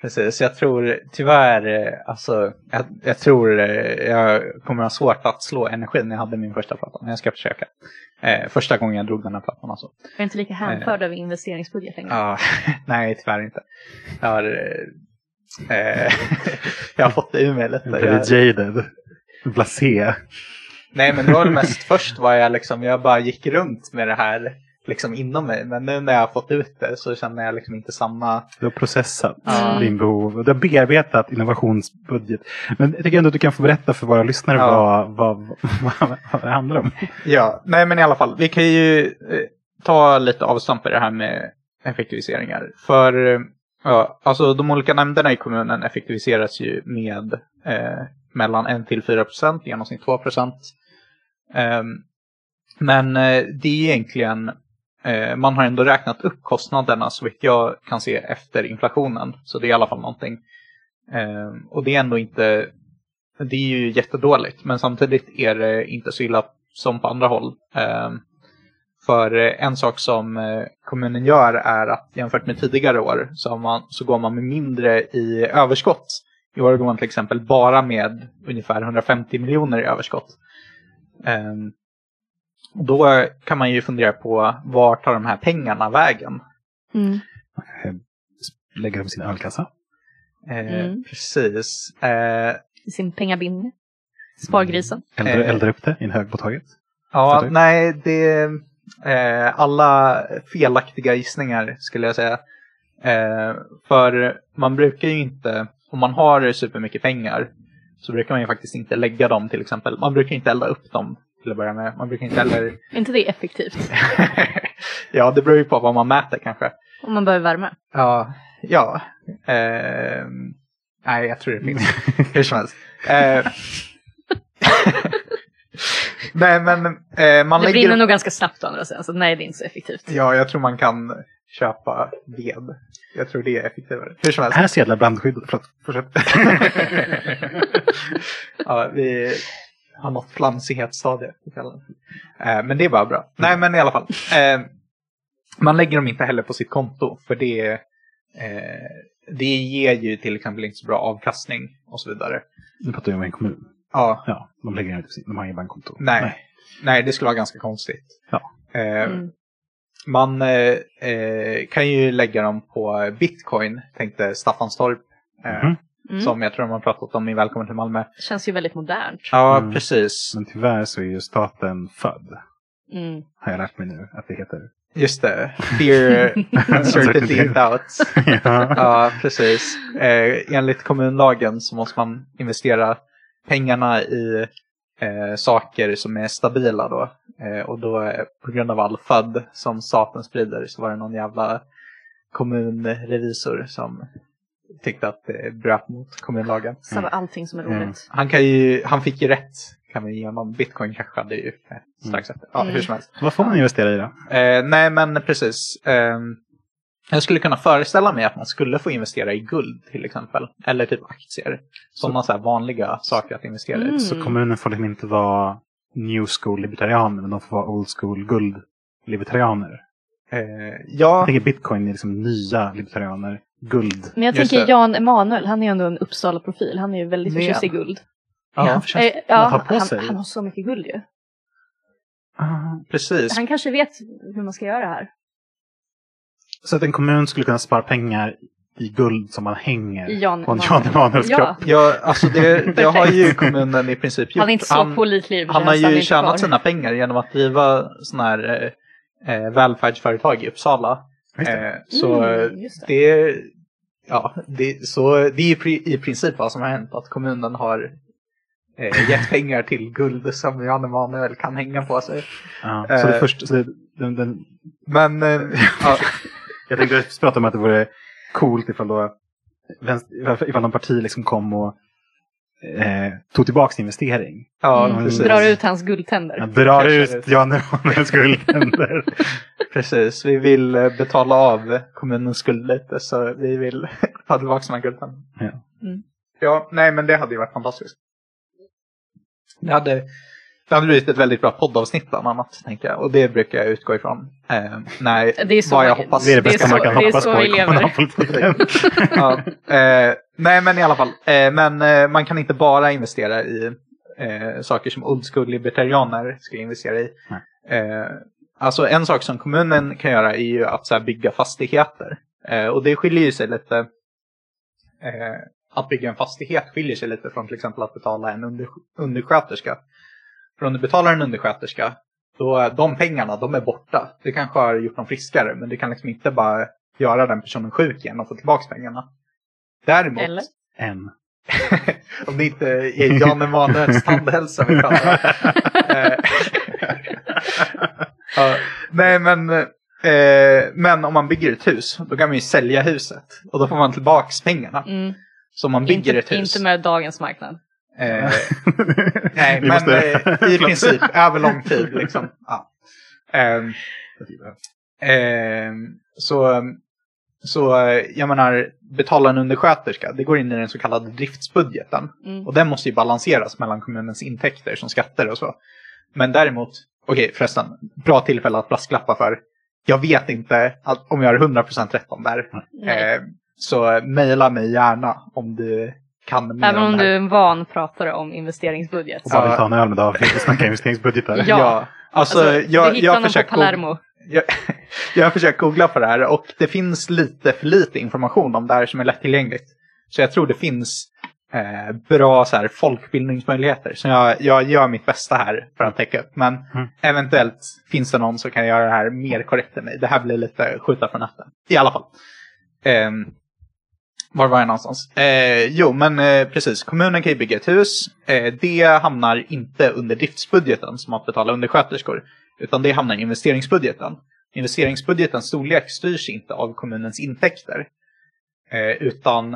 Speaker 3: Precis, jag tror tyvärr, eh, alltså, jag, jag tror eh, jag kommer ha svårt att slå energin jag hade min första platta, men jag ska försöka. Eh, första gången jag drog den här plattan alltså.
Speaker 2: Jag är inte lika hänförd över investeringsbudget längre.
Speaker 3: Ja, [laughs] nej tyvärr inte. Jag har, eh, eh, [laughs] jag har fått det ur mig lite. Jag,
Speaker 1: Väldigt jaded. Blasé.
Speaker 3: nej men det var väl mest först var jag liksom, jag bara gick runt med det här liksom inom mig. Men nu när jag har fått ut det så känner jag liksom inte samma.
Speaker 1: Du har processat
Speaker 2: Ja.
Speaker 1: din behov. och Du har bearbetat innovationsbudget. Men jag tycker ändå att du kan få berätta för våra lyssnare
Speaker 3: Ja.
Speaker 1: vad, vad, vad, vad det handlar om.
Speaker 3: Ja, nej men i alla fall. Vi kan ju eh, ta lite avstamp i det här med effektiviseringar. För eh, ja, alltså de olika nämnderna i kommunen effektiviseras ju med eh, mellan 1 till 4 procent, i genomsnitt 2 procent. Ehm, men eh, det är egentligen, Eh, man har ändå räknat upp kostnaderna så vitt jag kan se efter inflationen. Så det är i alla fall någonting. Eh, och det är ändå inte, det är ju jättedåligt. Men samtidigt är det inte så illa som på andra håll. Eh, för en sak som kommunen gör är att jämfört med tidigare år så, man, så går man med mindre i överskott. I år går man till exempel bara med ungefär 150 miljoner i överskott. Och då kan man ju fundera på vart tar de här pengarna vägen?
Speaker 2: Mm.
Speaker 1: Eh, Lägger dem i sin ölkassa.
Speaker 3: Eh,
Speaker 2: Mm.
Speaker 3: Precis. Eh,
Speaker 2: I sin pengabinge. Spargrisen.
Speaker 1: Eldar,
Speaker 3: Eh.
Speaker 1: eldar upp det i en hög på taget.
Speaker 3: Ja, nej, det eh, alla felaktiga gissningar skulle jag säga. Eh, för man brukar ju inte, om man har supermycket pengar, så brukar man ju faktiskt inte lägga dem till exempel. Man brukar inte elda upp dem till att börja med. Man brukar inte heller...
Speaker 2: Är inte det effektivt? [laughs]
Speaker 3: ja, det beror ju på vad man mäter kanske.
Speaker 2: Om man behöver värme.
Speaker 3: Ja, ja. Eh, nej, jag tror det finns. [laughs] Hur som helst. Eh, [laughs] nej, men eh, man
Speaker 2: Det
Speaker 3: lägger...
Speaker 2: brinner nog ganska snabbt å andra sidan, så nej det är inte så effektivt.
Speaker 3: Ja, jag tror man kan köpa ved. Jag tror det är effektivare. Hur som helst.
Speaker 1: Här sedlar brandskyddet. Förlåt, fortsätt.
Speaker 3: ja, vi har nått flamsighetsstadiet. Eh, men det är bara bra. Nej, men i alla fall. Eh, man lägger dem inte heller på sitt konto. För det, eh, det ger ju till exempel inte så bra avkastning och så vidare.
Speaker 1: Nu pratar vi om en kommun.
Speaker 3: Ja,
Speaker 1: Ja, de lägger inte på sin, de har inget bankkonto.
Speaker 3: nej. nej. det skulle vara ganska konstigt.
Speaker 1: Ja.
Speaker 3: Eh,
Speaker 2: Mm.
Speaker 3: Man eh, eh, kan ju lägga dem på bitcoin, tänkte Staffanstorp. Eh,
Speaker 1: Mhm.
Speaker 2: Mm.
Speaker 3: Som jag tror de har pratat om i Välkommen till Malmö.
Speaker 2: Det känns ju väldigt modernt.
Speaker 3: Ja,
Speaker 1: Mm.
Speaker 3: precis.
Speaker 1: Men tyvärr så är ju staten född.
Speaker 2: Mm.
Speaker 1: Har jag lärt mig nu att det heter.
Speaker 3: Just det. Fear uncertainty [laughs] and doubts.
Speaker 1: ja.
Speaker 3: Ja, precis. Eh, enligt kommunlagen så måste man investera pengarna i eh, saker som är stabila då. Eh, och då på grund av all FUD som staten sprider så var det någon jävla kommunrevisor som tyckte att det bröt mot kommunlagen.
Speaker 2: Så mm. allting som är roligt. Mm.
Speaker 3: Han, kan ju, han fick ju rätt kan vi ge honom. Bitcoin kraschade ju strax efter. Ja, hur som helst.
Speaker 1: Vad får man investera i då?
Speaker 3: Eh, nej men precis. Eh, jag skulle kunna föreställa mig att man skulle få investera i guld till exempel. Eller typ aktier. Sådana så, så vanliga saker att investera i.
Speaker 1: Mm. Så kommunen får liksom inte vara new school libertarianer men de får vara old school guld libertarianer.
Speaker 3: Eh, ja.
Speaker 1: Jag tänker bitcoin är liksom nya libertarianer. Guld.
Speaker 2: Men jag tänker Jan Emanuel, han är ju ändå en Uppsala-profil. Han är ju väldigt förtjust i guld.
Speaker 1: Ja, han, eh, ja,
Speaker 2: han, han, har så mycket guld ju.
Speaker 3: Ah, precis.
Speaker 2: Han kanske vet hur man ska göra här.
Speaker 1: Så att en kommun skulle kunna spara pengar i guld som man hänger
Speaker 2: Jan
Speaker 1: på en Jan Emanuels
Speaker 3: ja. kropp. Ja, alltså det, det har ju [laughs] kommunen i princip gjort.
Speaker 2: Han är inte så han, pålitlig.
Speaker 3: Han har ju tjänat sina pengar genom att driva sådana här eh, välfärdsföretag i Uppsala. Eh, så mm, det. det, ja, det, så det är i princip vad som har hänt. Att kommunen har eh, gett [laughs] pengar till guld som Jan Emanuel kan hänga på sig.
Speaker 1: Ja, så det eh, först, så det, den, den...
Speaker 3: Men, eh, [laughs] ja.
Speaker 1: Jag tänkte prata om att det vore coolt ifall, då, ifall någon parti liksom kom och eh, tog tillbaka sin investering.
Speaker 2: Ja, mm. Drar ut hans guldtänder.
Speaker 1: Ja, drar ut Jan Emanuels guldtänder. [laughs]
Speaker 3: precis, vi vill eh, betala av kommunens skuld lite så vi vill [laughs] ta tillbaka sina guldtänder.
Speaker 1: Ja.
Speaker 3: Mm. ja, nej men det hade ju varit fantastiskt. Det hade, det hade blivit ett väldigt bra poddavsnitt bland annat, tänker jag. Och det brukar jag utgå ifrån. Eh, nej,
Speaker 2: det är så
Speaker 3: vad
Speaker 2: jag
Speaker 3: hoppas.
Speaker 1: Det är det bästa man kan hoppas på
Speaker 2: i kommunalpolitiken. [laughs]
Speaker 3: ja, eh, nej, men i alla fall. Eh, men eh, man kan inte bara investera i eh, saker som old school libertarianer skulle investera i. Eh, alltså en sak som kommunen kan göra är ju att så här, bygga fastigheter. och det skiljer ju sig lite att bygga en fastighet skiljer sig lite från till exempel att betala en under, undersköterska. För om du betalar en undersköterska, då de pengarna de är borta. Det kanske har gjort dem friskare, men du kan liksom inte bara göra den personen sjuk igen och få tillbaka pengarna. Däremot...
Speaker 2: Eller?
Speaker 1: En. [laughs]
Speaker 3: om det inte är Jan Emanuels [laughs] tandhälsa vi pratar uh, [laughs] Nej men, uh, men om man bygger ett hus, då kan man ju sälja huset. Och då får man tillbaka pengarna.
Speaker 2: Mm.
Speaker 3: Så man bygger
Speaker 2: inte,
Speaker 3: ett hus.
Speaker 2: Inte med dagens marknad.
Speaker 3: Eh, [laughs] nej, men måste... eh, i [laughs] princip över lång tid. Liksom. Ja. Eh, eh, så, så jag menar, betala en undersköterska, det går in i den så kallade driftsbudgeten. Mm. Och den måste ju balanseras mellan kommunens intäkter som skatter och så. Men däremot, okej okay, förresten, bra tillfälle att brasklappa för. Jag vet inte att, om jag har 100% rätt om det här. Eh, så mejla mig gärna om du kan mer
Speaker 2: Även om,
Speaker 3: om
Speaker 2: du är en van pratare om investeringsbudget.
Speaker 1: Och bara vill ta en öl med David och snacka investeringsbudgetar. [laughs]
Speaker 2: ja. ja.
Speaker 3: Alltså, alltså, jag,
Speaker 2: jag har försökt
Speaker 3: Palermo. Jag, [laughs] jag har försökt googla på det här och det finns lite för lite information om det här som är lättillgängligt. Så jag tror det finns eh, bra så här, folkbildningsmöjligheter. Så jag, jag gör mitt bästa här för att täcka upp. Men mm. eventuellt finns det någon som kan göra det här mer korrekt än mig. Det här blir lite skjuta från natten. I alla fall. Um, var var jag någonstans? Eh, jo, men eh, precis. Kommunen kan ju bygga ett hus. Eh, det hamnar inte under driftsbudgeten som att betala undersköterskor. Utan det hamnar i investeringsbudgeten. Investeringsbudgetens storlek styrs inte av kommunens intäkter. Eh, utan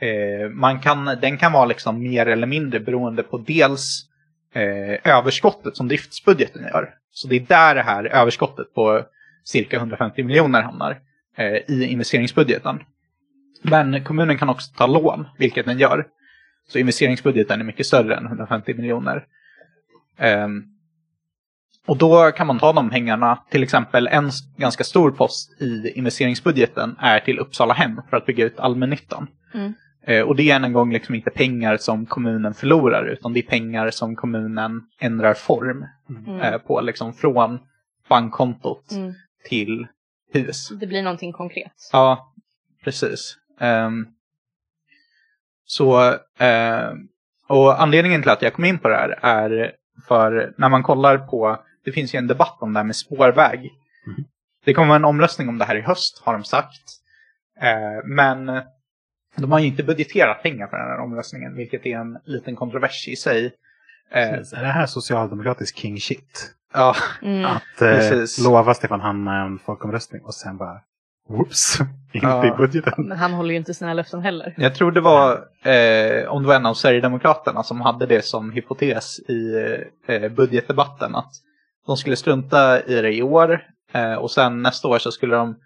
Speaker 3: eh, man kan, den kan vara liksom mer eller mindre beroende på dels eh, överskottet som driftsbudgeten gör. Så det är där det här överskottet på cirka 150 miljoner hamnar eh, i investeringsbudgeten. Men kommunen kan också ta lån, vilket den gör. Så investeringsbudgeten är mycket större än 150 miljoner. Um, och då kan man ta de pengarna, till exempel en ganska stor post i investeringsbudgeten är till Uppsala hem för att bygga ut allmännyttan. Mm. Uh, och det är en gång liksom inte pengar som kommunen förlorar utan det är pengar som kommunen ändrar form mm. uh, på, liksom från bankkontot mm. till hus.
Speaker 2: Det blir någonting konkret.
Speaker 3: Ja, precis. Um, så, uh, och anledningen till att jag kom in på det här är för när man kollar på, det finns ju en debatt om det här med spårväg. Mm. Det kommer vara en omröstning om det här i höst har de sagt. Uh, men de har ju inte budgeterat pengar för den här omröstningen, vilket är en liten kontrovers i sig. Eh,
Speaker 1: Precis. Är det här socialdemokratisk king shit?
Speaker 3: ja,
Speaker 2: Mm.
Speaker 1: Att eh, lova Stefan Hanna en folkomröstning och sen bara whoops, [laughs] inte
Speaker 3: Ja.
Speaker 1: i budgeten.
Speaker 2: Men han håller ju inte sina löften heller.
Speaker 3: jag tror det var, eh, om det var en av Sverigedemokraterna som hade det som hypotes i eh, budgetdebatten, att de skulle strunta i det i år eh, och sen nästa år så skulle de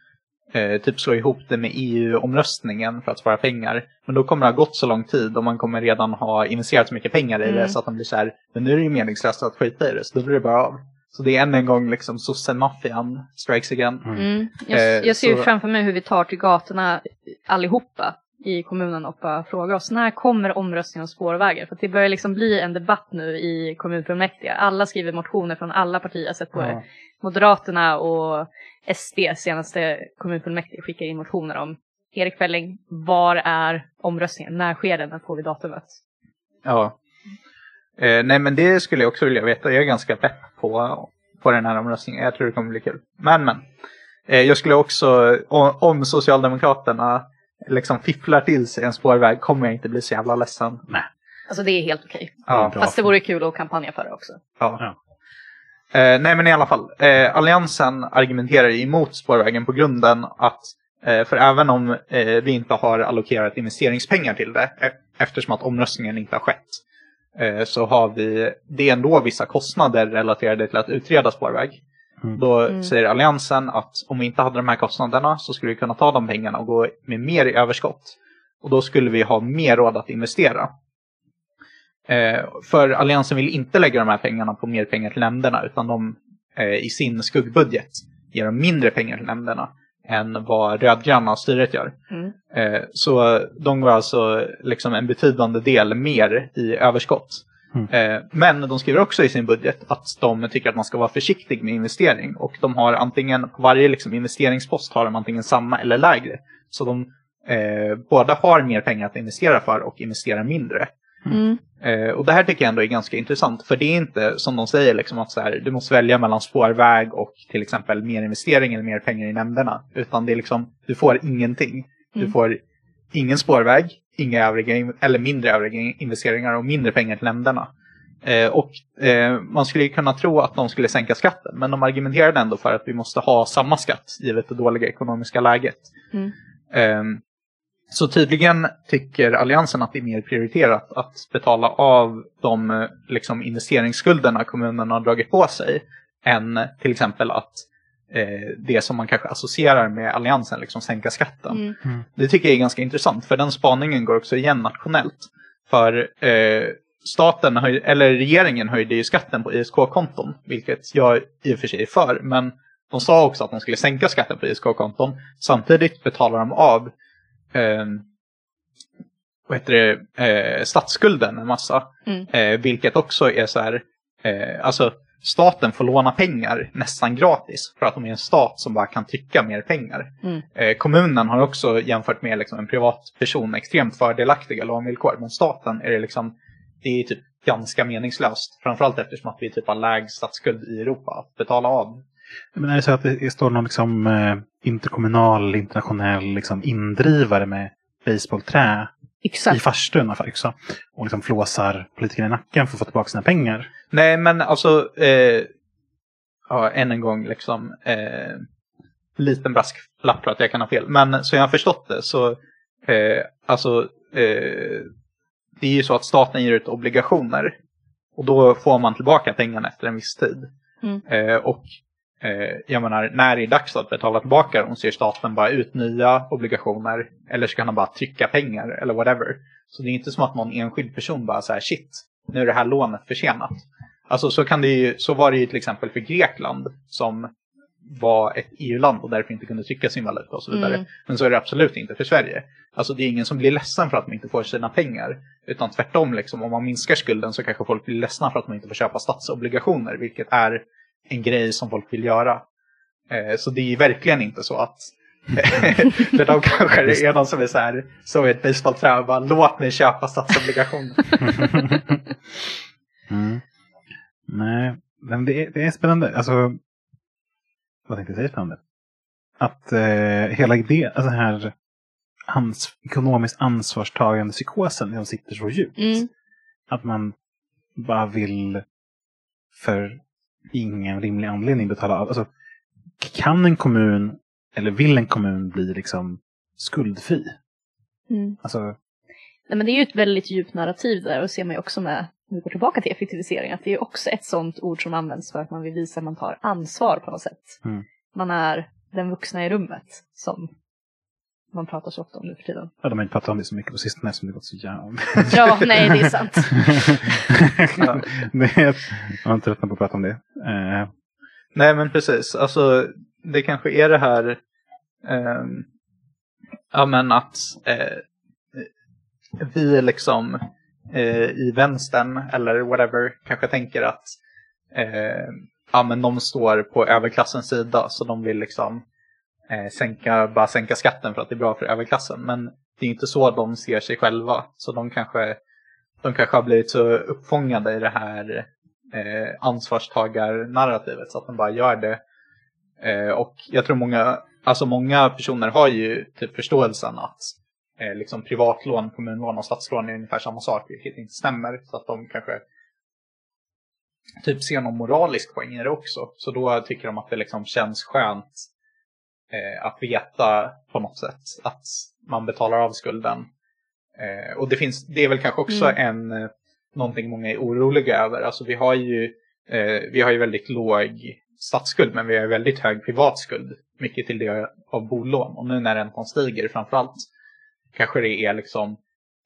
Speaker 3: eh, typ slå ihop det med EU-omröstningen för att spara pengar. Men då kommer det ha gått så lång tid och man kommer redan ha investerat så mycket pengar i det
Speaker 2: Mm.
Speaker 3: så att de blir så här, men nu är det ju meningslöst att skita i det, så då blir det bara av. Så det är än en gång liksom sosse-maffian strikes again.
Speaker 2: Mm. Jag,
Speaker 3: Eh,
Speaker 2: jag ser ju
Speaker 3: så-
Speaker 2: framför mig hur vi tar till gatorna allihopa i kommunen och bara frågar oss när kommer omröstningen om spårvägar? För det börjar liksom bli en debatt nu i kommunfullmäktige. Alla skriver motioner från alla partier, jag har sett på.
Speaker 1: Ja.
Speaker 2: Moderaterna och SD, senaste kommunfullmäktige, skickar in motioner om Erik Felling, var är omröstningen? När sker den? När får vi datumet?
Speaker 3: Ja. Eh, nej men det skulle jag också vilja veta. Jag är ganska pepp på, på den här omröstningen. Jag tror det kommer bli kul. Men men. Eh, jag skulle också, om, om Socialdemokraterna liksom fifflar till sig en spårväg kommer jag inte bli så jävla ledsen.
Speaker 2: Alltså det är helt okej.
Speaker 3: Ja.
Speaker 2: Fast det vore kul att kampanja för det också.
Speaker 3: ja. Eh, nej men i alla fall. Eh, Alliansen argumenterar emot spårvägen på grunden att eh, för även om eh, vi inte har allokerat investeringspengar till det e- eftersom att omröstningen inte har skett eh, så har vi det är ändå vissa kostnader relaterade till att utreda spårväg.
Speaker 1: Mm.
Speaker 3: Då
Speaker 2: Mm.
Speaker 3: säger Alliansen att om vi inte hade de här kostnaderna så skulle vi kunna ta de pengarna och gå med mer i överskott. Och då skulle vi ha mer råd att investera. Eh, för Alliansen vill inte lägga de här pengarna på mer pengar till nämnderna utan de eh, i sin skuggbudget ger de mindre pengar till nämnderna än vad rödgröna styret gör.
Speaker 2: Mm.
Speaker 3: Eh, så de går alltså liksom en betydande del mer i överskott.
Speaker 1: Mm.
Speaker 3: Eh, men de skriver också i sin budget att de tycker att man ska vara försiktig med investering och de har antingen, på varje liksom investeringspost har de antingen samma eller lägre. Så de eh, båda har mer pengar att investera för och investerar mindre.
Speaker 2: Mm.
Speaker 3: Eh, och det här tycker jag ändå är ganska intressant för det är inte som de säger liksom att så här, du måste välja mellan spårväg och till exempel mer investering eller mer pengar i nämnderna. Utan det är liksom, du får ingenting. Du
Speaker 2: Mm.
Speaker 3: får ingen spårväg, inga övriga, eller mindre övriga investeringar och mindre pengar till nämnderna. Eh, och eh, man skulle kunna tro att de skulle sänka skatten men de argumenterade ändå för att vi måste ha samma skatt givet det dåliga ekonomiska läget.
Speaker 2: Mm.
Speaker 3: Så tydligen tycker Alliansen att det är mer prioriterat att betala av de eh, liksom, investeringsskulderna kommunerna har dragit på sig än till exempel att eh, det som man kanske associerar med Alliansen, liksom sänka skatten.
Speaker 2: Mm.
Speaker 3: Det tycker jag är ganska intressant för den spaningen går också igen nationellt. För eh, staten, höj, eller regeringen höjde ju skatten på ISK-konton, vilket jag i och för sig är för, men de sa också att de skulle sänka skatten på ISK-konton. Samtidigt betalar de av eh, vad heter det, eh, statsskulden en massa.
Speaker 2: Mm.
Speaker 3: Eh, vilket också är så här, eh, alltså staten får låna pengar nästan gratis för att de är en stat som bara kan trycka mer pengar.
Speaker 2: Mm.
Speaker 3: Eh, kommunen har också jämfört med liksom, en privatperson extremt fördelaktiga lånevillkor. Men staten är det liksom, det är typ ganska meningslöst. Framförallt eftersom att vi typ har lägst statsskuld i Europa att betala av.
Speaker 1: Men är det så att det står någon liksom, eh, interkommunal, internationell liksom, indrivare med baseballträ i
Speaker 2: Exakt.
Speaker 1: farstun yxa, och liksom flåsar politikerna i nacken för att få tillbaka sina pengar?
Speaker 3: Nej, men alltså, eh, ja, än en gång liksom, eh, liten brasklapp för att jag kan ha fel. Men så jag har förstått det så, eh, alltså, eh, det är ju så att staten ger ut obligationer och då får man tillbaka pengarna efter en viss tid.
Speaker 2: Mm.
Speaker 3: Eh, och eh, jag menar, när det är dags att betala tillbaka dem så ger staten bara ut nya obligationer eller så kan han bara trycka pengar eller whatever. Så det är inte som att någon enskild person bara så här shit, nu är det här lånet försenat. Alltså så, kan det ju, så var det ju till exempel för Grekland som var ett EU-land och därför inte kunde trycka sin valuta och så vidare.
Speaker 2: Mm.
Speaker 3: Men så är det absolut inte för Sverige. Alltså det är ingen som blir ledsen för att de inte får sina pengar. Utan tvärtom, liksom, om man minskar skulden så kanske folk blir ledsna för att de inte får köpa statsobligationer, vilket är en grej som folk vill göra. Eh, så det är verkligen inte så att [laughs] för de kanske är de som är så här, så är ett basebollträ och bara låt mig köpa statsobligationer. [laughs]
Speaker 1: Mm. Nej, men det är, det är spännande. Alltså, vad tänkte jag säga spännande? Att eh, hela idén, alltså den här ans ekonomiskt ansvarstagande psykosen, de sitter så djupt.
Speaker 2: Mm.
Speaker 1: Att man bara vill för ingen rimlig anledning betala av. Alltså, kan en kommun, eller vill en kommun bli liksom skuldfri?
Speaker 2: Mm.
Speaker 1: Alltså,
Speaker 2: Nej, men det är ju ett väldigt djupt narrativ där och ser man ju också med, om vi går tillbaka till effektivisering, att det är också ett sånt ord som används för att man vill visa att man tar ansvar på något sätt.
Speaker 1: Mm.
Speaker 2: Man är den vuxna i rummet som man pratar så ofta om nu för tiden.
Speaker 1: ja, de har inte pratat om det så mycket på sistone eftersom det gått så jävla...
Speaker 2: Ja, nej, det är sant.
Speaker 1: ja. det är, jag har inte tröttnat på att prata om det. Eh,
Speaker 3: Nej men precis, alltså det kanske är det här ehm, Ja men att eh, vi liksom eh, i vänstern eller whatever kanske tänker att eh, ja men de står på överklassens sida så de vill liksom eh, sänka, bara sänka skatten för att det är bra för överklassen. Men det är inte så de ser sig själva. Så de kanske, de kanske har blivit så uppfångade i det här eh, ansvarstagarnarrativet så att de bara gör det. Eh, och jag tror många, alltså många personer har ju typ förståelsen att eh, liksom privatlån, kommunlån och statslån är ungefär samma sak, vilket inte stämmer. Så att de kanske typ ser någon moralisk poäng i det också. Så då tycker de att det liksom känns skönt eh, att veta på något sätt att man betalar av skulden. Eh, och det, finns, det är väl kanske också en, eh, någonting många är oroliga över. Alltså vi har ju, eh, vi har ju väldigt låg statsskuld men vi har väldigt hög privatskuld. Mycket till det av bolån. Och nu när räntan stiger framförallt kanske det är liksom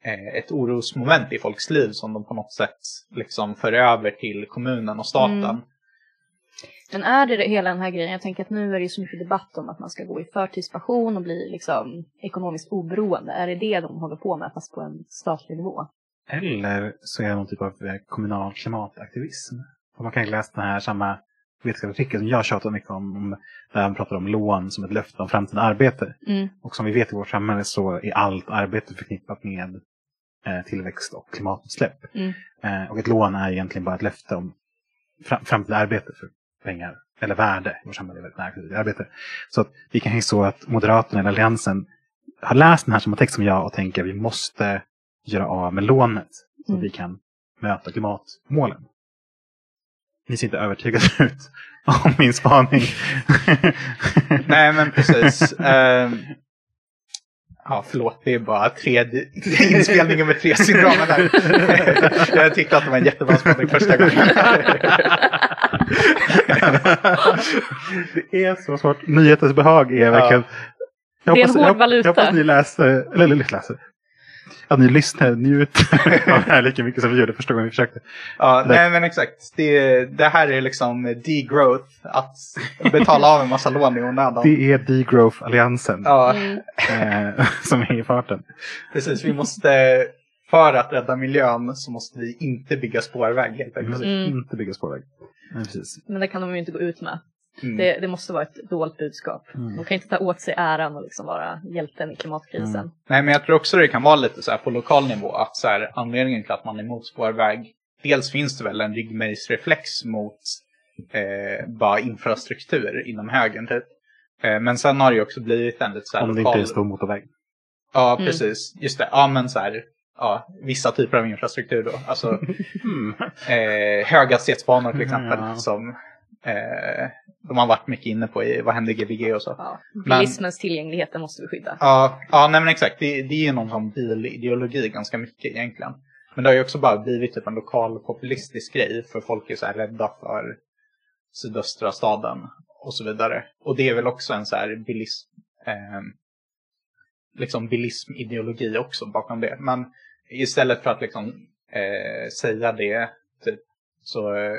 Speaker 3: eh, ett orosmoment i folks liv som de på något sätt liksom för över till kommunen och staten.
Speaker 2: Mm. Men är det, hela den här grejen, jag tänker att nu är det ju så mycket debatt om att man ska gå i förtidspension och bli liksom ekonomiskt oberoende. Är det det de håller på med fast på en statlig nivå?
Speaker 1: eller så är det någon typ av eh, kommunal klimataktivism. Och man kan ju läsa den här samma vetenskapsartikel som jag tjatar mycket om, där han pratar om lån som ett löfte om framtida arbete.
Speaker 2: Mm.
Speaker 1: Och som vi vet i vårt samhälle så är allt arbete förknippat med eh, tillväxt och klimatutsläpp.
Speaker 2: Mm.
Speaker 1: Eh, och ett lån är egentligen bara ett löfte om fram, framtida arbete för pengar, eller värde vårt samhälle är väldigt nära arbete. Så att det kanske är så att Moderaterna eller Alliansen har läst den här samma text som jag och tänker att vi måste göra av med lånet så
Speaker 2: Mm.
Speaker 1: att vi kan möta klimatmålen. Ni ser inte övertygade [laughs] ut om min spaning.
Speaker 3: Nej men precis. [laughs] Ehm, ja förlåt, det är bara tredje, [laughs] inspelningen med tre syndromen där. [laughs] jag tyckte att det var en jättebra spaning första gången.
Speaker 1: det är så svårt. Nyhetens behag är verkligen... Jag
Speaker 2: Det är en
Speaker 1: hoppas,
Speaker 2: hård
Speaker 1: jag,
Speaker 2: valuta.
Speaker 1: Jag hoppas ni läste, eller, eller läser. Att ni lyssnar, njuter av [laughs] det här lika mycket som vi gjorde första gången vi försökte.
Speaker 3: Ja, nej men exakt. Det, det här är liksom degrowth, att betala av en massa lån i onödan.
Speaker 1: Det är degrowth-alliansen
Speaker 3: Ja,
Speaker 1: eh, [laughs] som är i farten.
Speaker 3: precis. Vi måste, för att rädda miljön så måste vi inte bygga spårväg helt
Speaker 1: Vi
Speaker 3: enkelt.
Speaker 1: måste
Speaker 2: Mm.
Speaker 1: inte bygga spårväg. Nej, precis.
Speaker 2: Men det kan de ju inte gå ut med.
Speaker 3: Mm.
Speaker 2: Det, det måste vara ett dolt budskap.
Speaker 1: Mm.
Speaker 2: De kan inte ta åt sig äran och liksom vara hjälten i klimatkrisen.
Speaker 1: Mm.
Speaker 3: Nej, men jag tror också det kan vara lite så här på lokal nivå att så här, anledningen till att man är emot spårväg, dels finns det väl en ryggmärgsreflex mot eh, bara infrastruktur inom högern typ. Eh, men sen har det ju också blivit en lite så här
Speaker 1: Om det
Speaker 3: lokal...
Speaker 1: inte är en stor motorväg.
Speaker 3: Ja,
Speaker 2: Mm.
Speaker 3: precis. Just det. Ja, men så här, ja, vissa typer av infrastruktur då. Alltså [laughs] eh, höghastighetsbanor till exempel
Speaker 1: Ja.
Speaker 3: som eh, de har varit mycket inne på i Vad händer Gbg och så.
Speaker 2: Ja. Bilismens tillgänglighet den måste vi skydda.
Speaker 3: Ja, ja nej men exakt. Det, det är ju någon sån bilideologi ganska mycket egentligen. Men det har ju också bara blivit typ en lokal populistisk grej för folk är så här rädda för sydöstra staden och så vidare. Och det är väl också en så här bilism, eh, liksom bilismideologi också bakom det. Men istället för att liksom eh, säga det typ, så eh,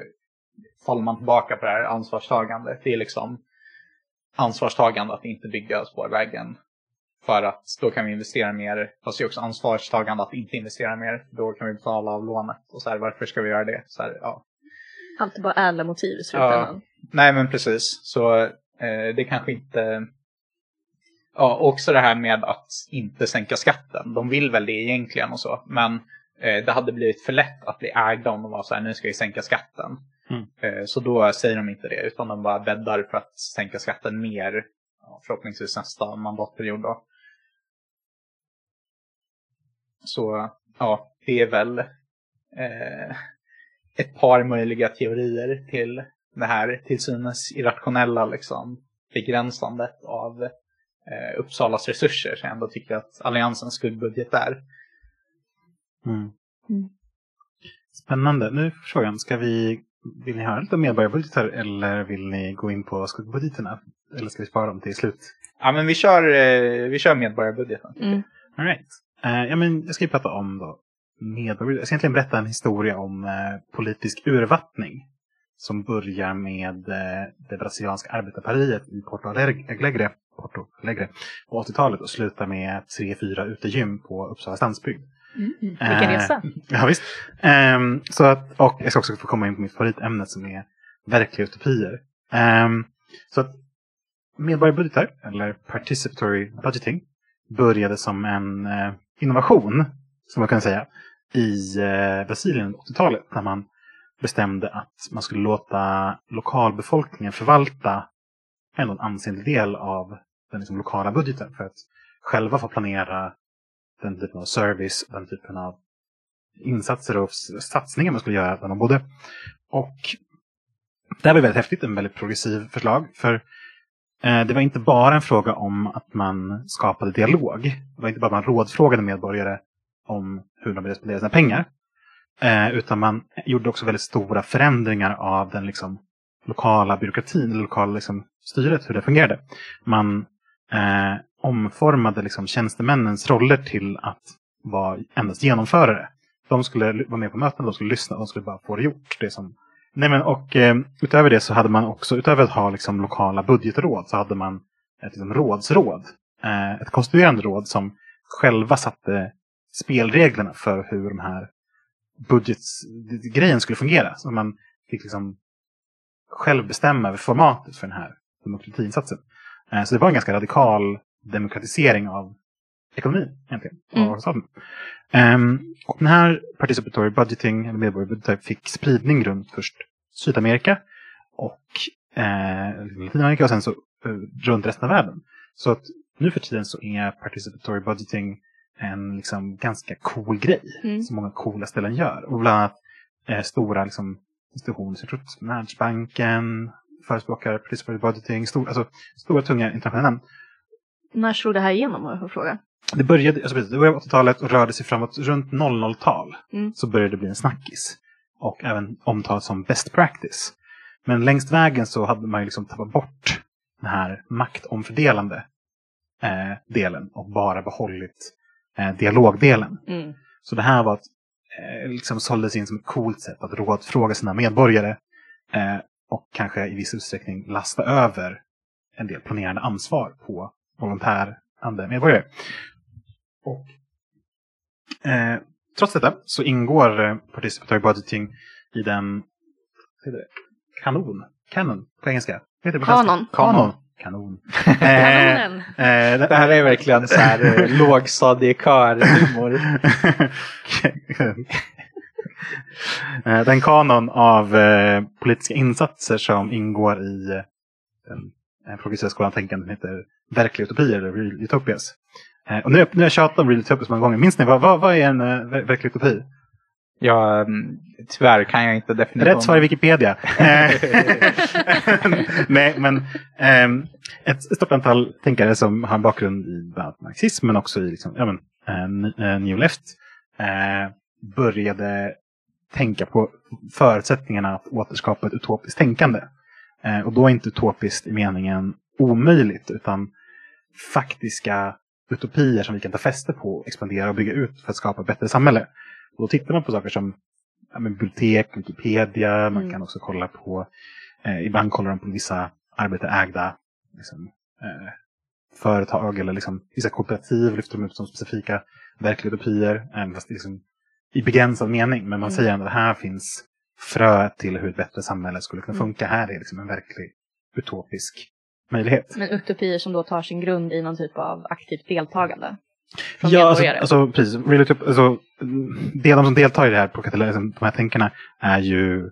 Speaker 3: faller man tillbaka på det här ansvarstagandet. Det är liksom ansvarstagande att inte bygga spårvägen för att då kan vi investera mer. Fast det är också ansvarstagande att inte investera mer. Då kan vi betala av lånet. Och så här, varför ska vi göra det? Så här, ja.
Speaker 2: Alltid bara ädla motiv i slutändan.
Speaker 3: Nej men precis. Så eh, det kanske inte... Ja, också det här med att inte sänka skatten. De vill väl det egentligen och så. Men det hade blivit för lätt att bli ägda om de var så här, nu ska vi sänka skatten.
Speaker 1: Mm.
Speaker 3: Eh, så då säger de inte det, utan de bara bäddar för att sänka skatten mer. Förhoppningsvis nästa mandatperiod då. Så ja, det är väl eh, ett par möjliga teorier till det här till synes irrationella liksom, begränsandet av eh, Uppsalas resurser. Så jag ändå tycker att Alliansens skuggbudget är.
Speaker 1: Mm.
Speaker 2: Mm.
Speaker 1: Spännande. Nu är frågan, ska vi, vill ni höra lite om medborgarbudgetar eller vill ni gå in på skuggbudgeterna? Eller ska vi spara dem till slut?
Speaker 3: Ja, men vi kör, eh, vi kör medborgarbudgeten.
Speaker 2: Mm.
Speaker 1: All right. Eh, ja, men jag ska ju prata om då medborgarbudget. Jag ska egentligen berätta en historia om eh, politisk urvattning. Som börjar med eh, det brasilianska arbetarpartiet i Porto Alegre, Porto Alegre på 80-talet och slutar med tre, fyra utegym på Uppsala stadsbygd.
Speaker 2: Mm. Vilken
Speaker 1: Eh,
Speaker 2: resa.
Speaker 1: Ja, visst. Ehm, så att, och jag ska också få komma in på mitt favoritämne som är verkliga utopier. Ehm, så att medborgarbudgetar, eller participatory budgeting, började som en eh, innovation, som man kan säga, i eh, Brasilien under 80-talet. När man bestämde att man skulle låta lokalbefolkningen förvalta ändå en ansenlig del av den liksom, lokala budgeten för att själva få planera den typen av service, den typen av insatser och satsningar man skulle göra där man bodde. Och det här var väldigt häftigt, en väldigt progressiv förslag. För eh, det var inte bara en fråga om att man skapade dialog. Det var inte bara att man rådfrågade medborgare om hur de ville spendera sina pengar. Eh, utan man gjorde också väldigt stora förändringar av den liksom, lokala byråkratin, det lokala liksom, styret, hur det fungerade. Man eh, omformade liksom, tjänstemännens roller till att vara endast genomförare. De skulle vara med på möten, de skulle lyssna, de skulle bara få det gjort. Det som... Nej, men, och eh, utöver det så hade man också, utöver att ha liksom, lokala budgetråd, så hade man ett liksom, rådsråd. Eh, ett konstituerande råd som själva satte spelreglerna för hur de här budgetgrejen skulle fungera. Så man fick liksom själv bestämma över formatet för den här demokratiinsatsen. Eh, så det var en ganska radikal demokratisering av ekonomin egentligen.
Speaker 2: Mm.
Speaker 1: av staten. Ehm, och den här participatory budgeting, eller medborgarbudget, fick spridning runt först Sydamerika och eh, Latinamerika och sen så eh, runt resten av världen. Så att nu för tiden så är participatory budgeting en liksom ganska cool grej
Speaker 2: Mm.
Speaker 1: som många coola ställen gör. Och bland annat eh, stora liksom, institutioner, så jag tror att Världsbanken förespråkar participatory budgeting, stor, alltså, stora tunga internationella namn.
Speaker 2: När slog det här igenom om jag får fråga?
Speaker 1: Det började, alltså precis, det började på 80-talet och rörde sig framåt runt 00-tal.
Speaker 2: Mm.
Speaker 1: Så började det bli en snackis. Och även omtalat som best practice. Men längs vägen så hade man ju liksom tappat bort den här maktomfördelande eh, delen och bara behållit eh, dialogdelen.
Speaker 2: Mm.
Speaker 1: Så det här var ett, eh, liksom såldes in som ett coolt sätt att rådfråga sina medborgare. Eh, och kanske i viss utsträckning lasta över en del planerande ansvar på volontärande medborgare. Och, eh, trots detta så ingår eh, participatory budgeting i den vad heter det? kanon, canon på engelska. Heter det på?
Speaker 2: Kanon.
Speaker 1: Kanon. Kanon. Eh,
Speaker 2: Kanonen.
Speaker 1: eh,
Speaker 3: Det här är verkligen så här eh, [laughs] lågstadiekör-humor. [laughs]
Speaker 1: Eh, Den kanon av eh, politiska insatser som ingår i den progressiva skolan tänkande heter Verkliga utopier, eller Real Utopias. Eh, Och nu, har- nu har jag tjatat om Real Utopias många gånger. Minns ni, vad, vad, vad är en eh, ver- verklig utopi?
Speaker 3: Ja, mm, tyvärr kan jag inte definitionen.
Speaker 1: Rätt svar i Wikipedia. [laughs] Eh, [laughs] Nej, men ehm, ett stort antal tänkare som har en bakgrund i bland annat marxism men också i liksom, ja, men, eh, eh, New Left eh, började tänka på förutsättningarna att återskapa ett utopiskt tänkande. Eh, och då inte utopiskt i meningen omöjligt utan faktiska utopier som vi kan ta fäste på, expandera och bygga ut för att skapa ett bättre samhälle. Och då tittar man på saker som ja, bibliotek, Wikipedia, man
Speaker 2: Mm.
Speaker 1: kan också kolla på, eh, ibland kollar de på vissa arbetarägda liksom, eh, företag eller liksom, vissa kooperativ lyfter de ut som specifika verkliga utopier, eh, fast liksom, i begränsad mening. Men man
Speaker 2: Mm.
Speaker 1: säger ändå att här finns fröet till hur ett bättre samhälle skulle kunna
Speaker 2: Mm.
Speaker 1: funka. Här är liksom en verklig utopisk möjlighet.
Speaker 2: Men utopier som då tar sin grund i någon typ av aktivt deltagande.
Speaker 1: Ja, alltså, alltså precis. Really typ, alltså, mm, det de som deltar i det här, på liksom, de här tänkarna, är ju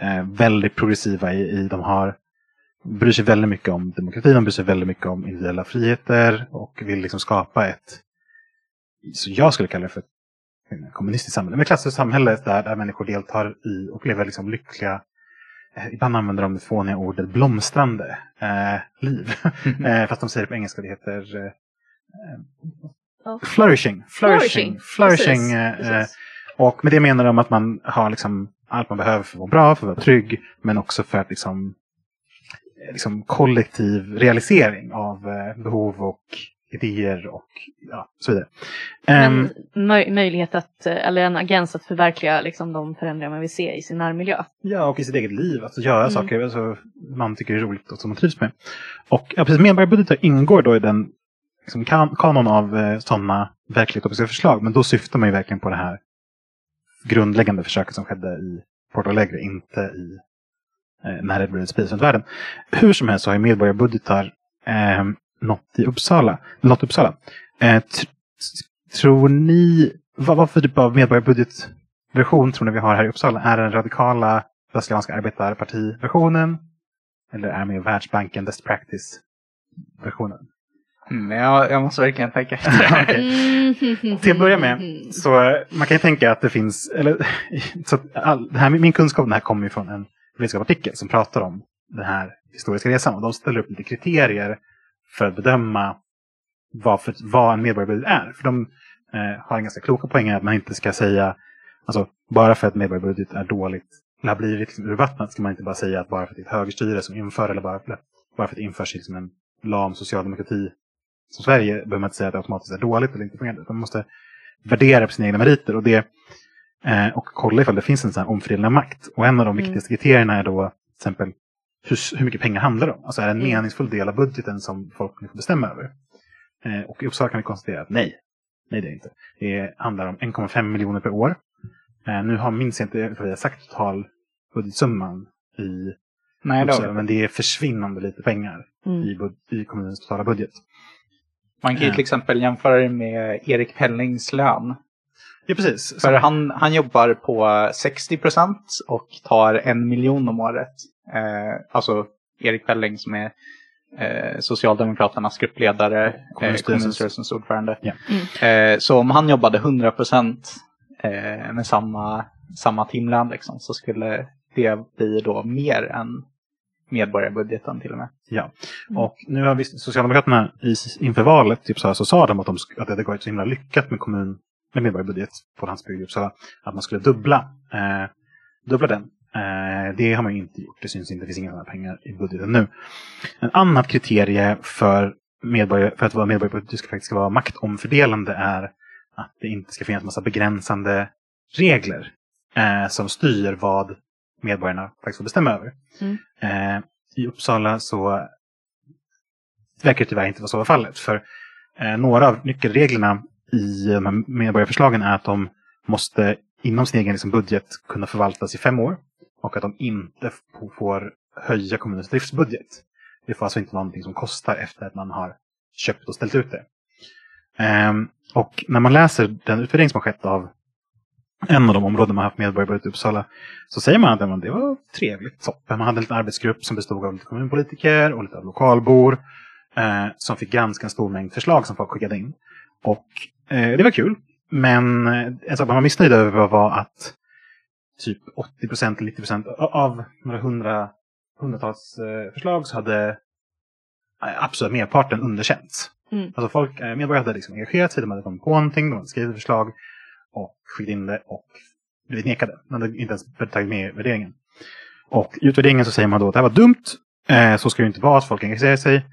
Speaker 1: eh, väldigt progressiva i, i de har bryr sig väldigt mycket om demokrati, de bryr sig väldigt mycket om individuella friheter och vill liksom skapa ett, så jag skulle kalla det för ett kommunistiskt samhälle, men klassiskt samhälle där, där människor deltar i och lever liksom lyckliga eh, Ibland använder de det fåniga ordet blomstrande eh, liv. [laughs] eh, fast de säger det på engelska, det heter eh,
Speaker 2: Ja.
Speaker 1: flourishing. Flourishing. Flourishing.
Speaker 2: Precis,
Speaker 1: eh,
Speaker 2: precis.
Speaker 1: och med det menar de att man har liksom allt man behöver för att vara bra, för att vara trygg, men också för att liksom, eh, liksom kollektiv realisering av eh, behov och idéer och ja, så vidare. Ehm,
Speaker 2: Men möj- möjlighet att, eh, eller en agens att förverkliga liksom, de förändringar man vill se i sin närmiljö.
Speaker 1: Ja, och i sitt eget liv. Alltså göra
Speaker 2: Mm.
Speaker 1: saker alltså, man tycker är roligt och som man trivs med. Och ja, precis, medborgarbudgetar ingår då i den liksom, kan, kanon av eh, sådana verklighetsutopiska förslag. Men då syftar man ju verkligen på det här grundläggande försöket som skedde i Porto Alegre, inte i eh, när det blev spridits runt världen. Hur som helst så har ju medborgarbudgetar eh, nått i Uppsala. Nått Uppsala. Eh, tr- tror ni, vad, vad för typ av medborgarbudgetversion tror ni vi har här i Uppsala? Är det den radikala Västliganska arbetarpartiversionen? Eller är det mer Världsbanken Best Practice-versionen?
Speaker 3: Mm, jag, jag måste verkligen tänka [laughs] efter.
Speaker 2: Mm.
Speaker 1: Till att börja med, så man kan ju tänka att det finns, eller, [laughs] så all, det här, min kunskap här kommer ju från en vetenskapsartikel som pratar om den här historiska resan. Och de ställer upp lite kriterier för att bedöma vad, för, vad en medborgarbudget är. För de eh, har en ganska kloka poäng att man inte ska säga, alltså bara för att medborgarbudget är dåligt, eller har blivit liksom urvattnat, ska man inte bara säga att bara för att det är ett högerstyre som inför, eller bara, bara för att det införs liksom en lam socialdemokrati som Sverige behöver man inte säga att det automatiskt är dåligt eller inte fungerar. utan Man måste värdera på sina egna meriter och, det, eh, och kolla ifall det finns en sån här omfördelning av makt. Och en av de
Speaker 2: Mm.
Speaker 1: viktigaste kriterierna är då till exempel hur, hur mycket pengar handlar det om? Alltså är det en
Speaker 2: Mm.
Speaker 1: meningsfull del av budgeten som folk får bestämma över? Eh, och i Uppsala kan vi konstatera att nej, nej det är inte. Det handlar om 1,5 miljoner per år. Eh, nu har, minns jag inte vad jag sagt total budgetsumman i
Speaker 3: Nej,
Speaker 1: Uppsala, men det är försvinnande lite pengar
Speaker 2: Mm.
Speaker 1: i, bud- i kommunens totala budget.
Speaker 3: Man kan ju
Speaker 1: Ja.
Speaker 3: till exempel jämföra det med Erik Pellings lön.
Speaker 1: Ja, precis.
Speaker 3: För han, han jobbar på 60 procent och tar en miljon om året. Eh, alltså Erik Pelling som är eh, Socialdemokraternas gruppledare, eh,
Speaker 1: Kommunstyrelsens-
Speaker 3: ordförande.
Speaker 1: Ja.
Speaker 3: Eh, så om han jobbade 100 procent eh, med samma, samma timlön liksom, så skulle det bli då mer än medborgarbudgeten till och med.
Speaker 1: Ja,
Speaker 2: Mm.
Speaker 1: och nu har vi Socialdemokraterna i, inför valet i Uppsala så sa de att, de, sk- att det hade gått så himla lyckat med kommun med medborgarbudget på landsbygd i Uppsala. Att man skulle dubbla, eh, dubbla den. Eh, det har man inte gjort. Det syns inte, det finns inga sådana pengar i budgeten nu. En annat kriterie för, medborgare, för att vara medborgarbudget ska faktiskt ska vara maktomfördelande är att det inte ska finnas massa begränsande regler eh, som styr vad medborgarna faktiskt får bestämma över.
Speaker 2: Mm.
Speaker 1: Eh, I Uppsala så verkar det tyvärr inte vara så fallet. För eh, några av nyckelreglerna i de här medborgarförslagen är att de måste inom sin egen liksom, budget kunna förvaltas i fem år. Och att de inte får höja kommunens driftsbudget. Det får alltså inte vara någonting som kostar efter att man har köpt och ställt ut det. Ehm, och när man läser den utvärdering som har skett av en av de områden man haft medborgarbudget i Uppsala så säger man att det var trevligt, toppen. Man hade en liten arbetsgrupp som bestod av lite kommunpolitiker och lite av lokalbor eh, som fick ganska en stor mängd förslag som folk skickade in. Och eh, det var kul. Men eh, en sak man var missnöjd över var att typ 80 procent, 90 procent av några hundra, hundratals eh, förslag så hade eh, absolut merparten underkänts.
Speaker 2: Mm.
Speaker 1: Alltså folk, eh, medborgare hade liksom engagerat sig, de hade kommit på någonting, de hade skrivit förslag och skickat in det och blivit nekade. De hade inte ens tagit med värderingen. Och i utvärderingen så säger man då att det här var dumt, eh, så ska det inte vara, att folk engagerar sig.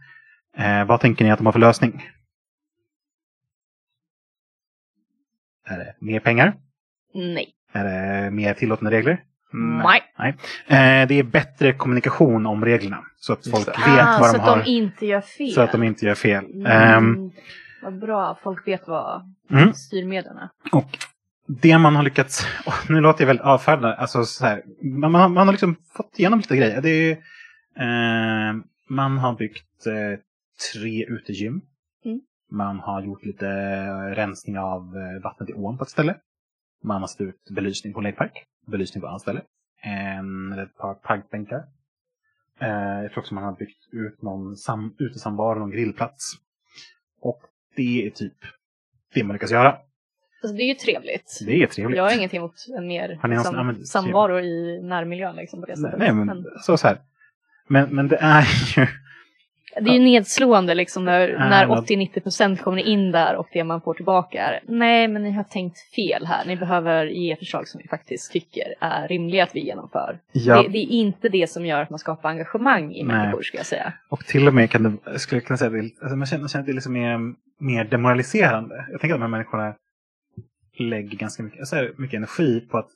Speaker 1: Eh, vad tänker ni att de har för lösning? Är det mer pengar?
Speaker 2: Nej.
Speaker 1: Är det mer tillåtna regler?
Speaker 2: Nej.
Speaker 1: Eh, det är bättre kommunikation om reglerna. Så att folk vet
Speaker 2: ah,
Speaker 1: vad
Speaker 2: så
Speaker 1: de
Speaker 2: att
Speaker 1: har.
Speaker 2: de inte gör fel.
Speaker 1: Så att de inte gör fel.
Speaker 2: Mm.
Speaker 1: Ehm,
Speaker 2: Vad bra, folk vet vad
Speaker 1: mm.
Speaker 2: styrmedlen är.
Speaker 1: Och det man har lyckats, åh, nu låter jag väldigt avfärdande, alltså så här, man, man, man har liksom fått igenom lite grejer. Det är, eh, man har byggt eh, tre utegym.
Speaker 2: Mm.
Speaker 1: Man har gjort lite rensning av eh, vattnet i ån på ett ställe. Man har ut belysning på en lekpark, belysning på annat ställe. En, ett par parkbänkar. Eh, jag tror också man har byggt ut någon sam, utesamvaro, någon grillplats. Och det är typ det man lyckas göra.
Speaker 2: Alltså, det är ju trevligt.
Speaker 1: Det är trevligt.
Speaker 2: Jag har ingenting emot en mer
Speaker 1: Har
Speaker 2: liksom,
Speaker 1: använt-
Speaker 2: samvaro i närmiljön liksom, på det
Speaker 1: Nej,
Speaker 2: sättet.
Speaker 1: nej, men så, så här. Men, men det är ju...
Speaker 2: Det är ju nedslående liksom när, när
Speaker 1: men-
Speaker 2: 80-90% kommer in där och det man får tillbaka är nej men ni har tänkt fel här. Ni behöver ge förslag som vi faktiskt tycker är rimliga att vi genomför.
Speaker 1: Ja,
Speaker 2: Det, det är inte det som gör att man skapar engagemang i
Speaker 1: Nej.
Speaker 2: människor ska jag säga.
Speaker 1: och till och med kan det, skulle jag kunna säga, det, alltså man, känner, man känner att det är liksom mer, mer demoraliserande. Jag tänker att de här människorna lägger ganska mycket, så här, mycket energi på att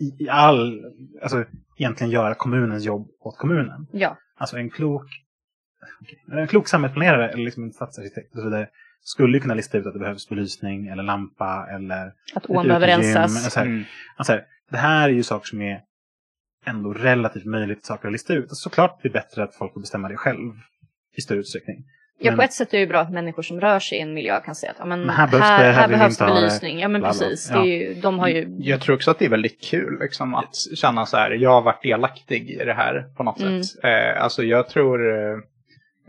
Speaker 1: i, i all, alltså egentligen göra kommunens jobb åt kommunen.
Speaker 2: Ja,
Speaker 1: Alltså en klok, en klok samhällsplanerare eller liksom en stadsarkitekt och så vidare skulle ju kunna lista ut att det behövs belysning eller lampa eller
Speaker 2: att ån behöver rensas.
Speaker 1: Här,
Speaker 3: Mm.
Speaker 1: alltså, här, det här är ju saker som är ändå relativt möjligt saker att lista ut. Och såklart det är bättre att folk får bestämma det själv i större utsträckning.
Speaker 2: Ja,
Speaker 1: Men-
Speaker 2: på ett sätt är det ju bra att människor som rör sig i en miljö kan säga att ja, men
Speaker 1: Men
Speaker 2: här,
Speaker 1: här behövs det, här
Speaker 2: behövs belysning. Ja men
Speaker 1: bla, bla.
Speaker 2: precis.
Speaker 1: Ja.
Speaker 2: Det är ju, de har ju...
Speaker 3: Jag tror också att det är väldigt kul liksom, att känna så här, jag har varit delaktig i det här på något
Speaker 2: Mm.
Speaker 3: sätt. Eh, alltså jag tror,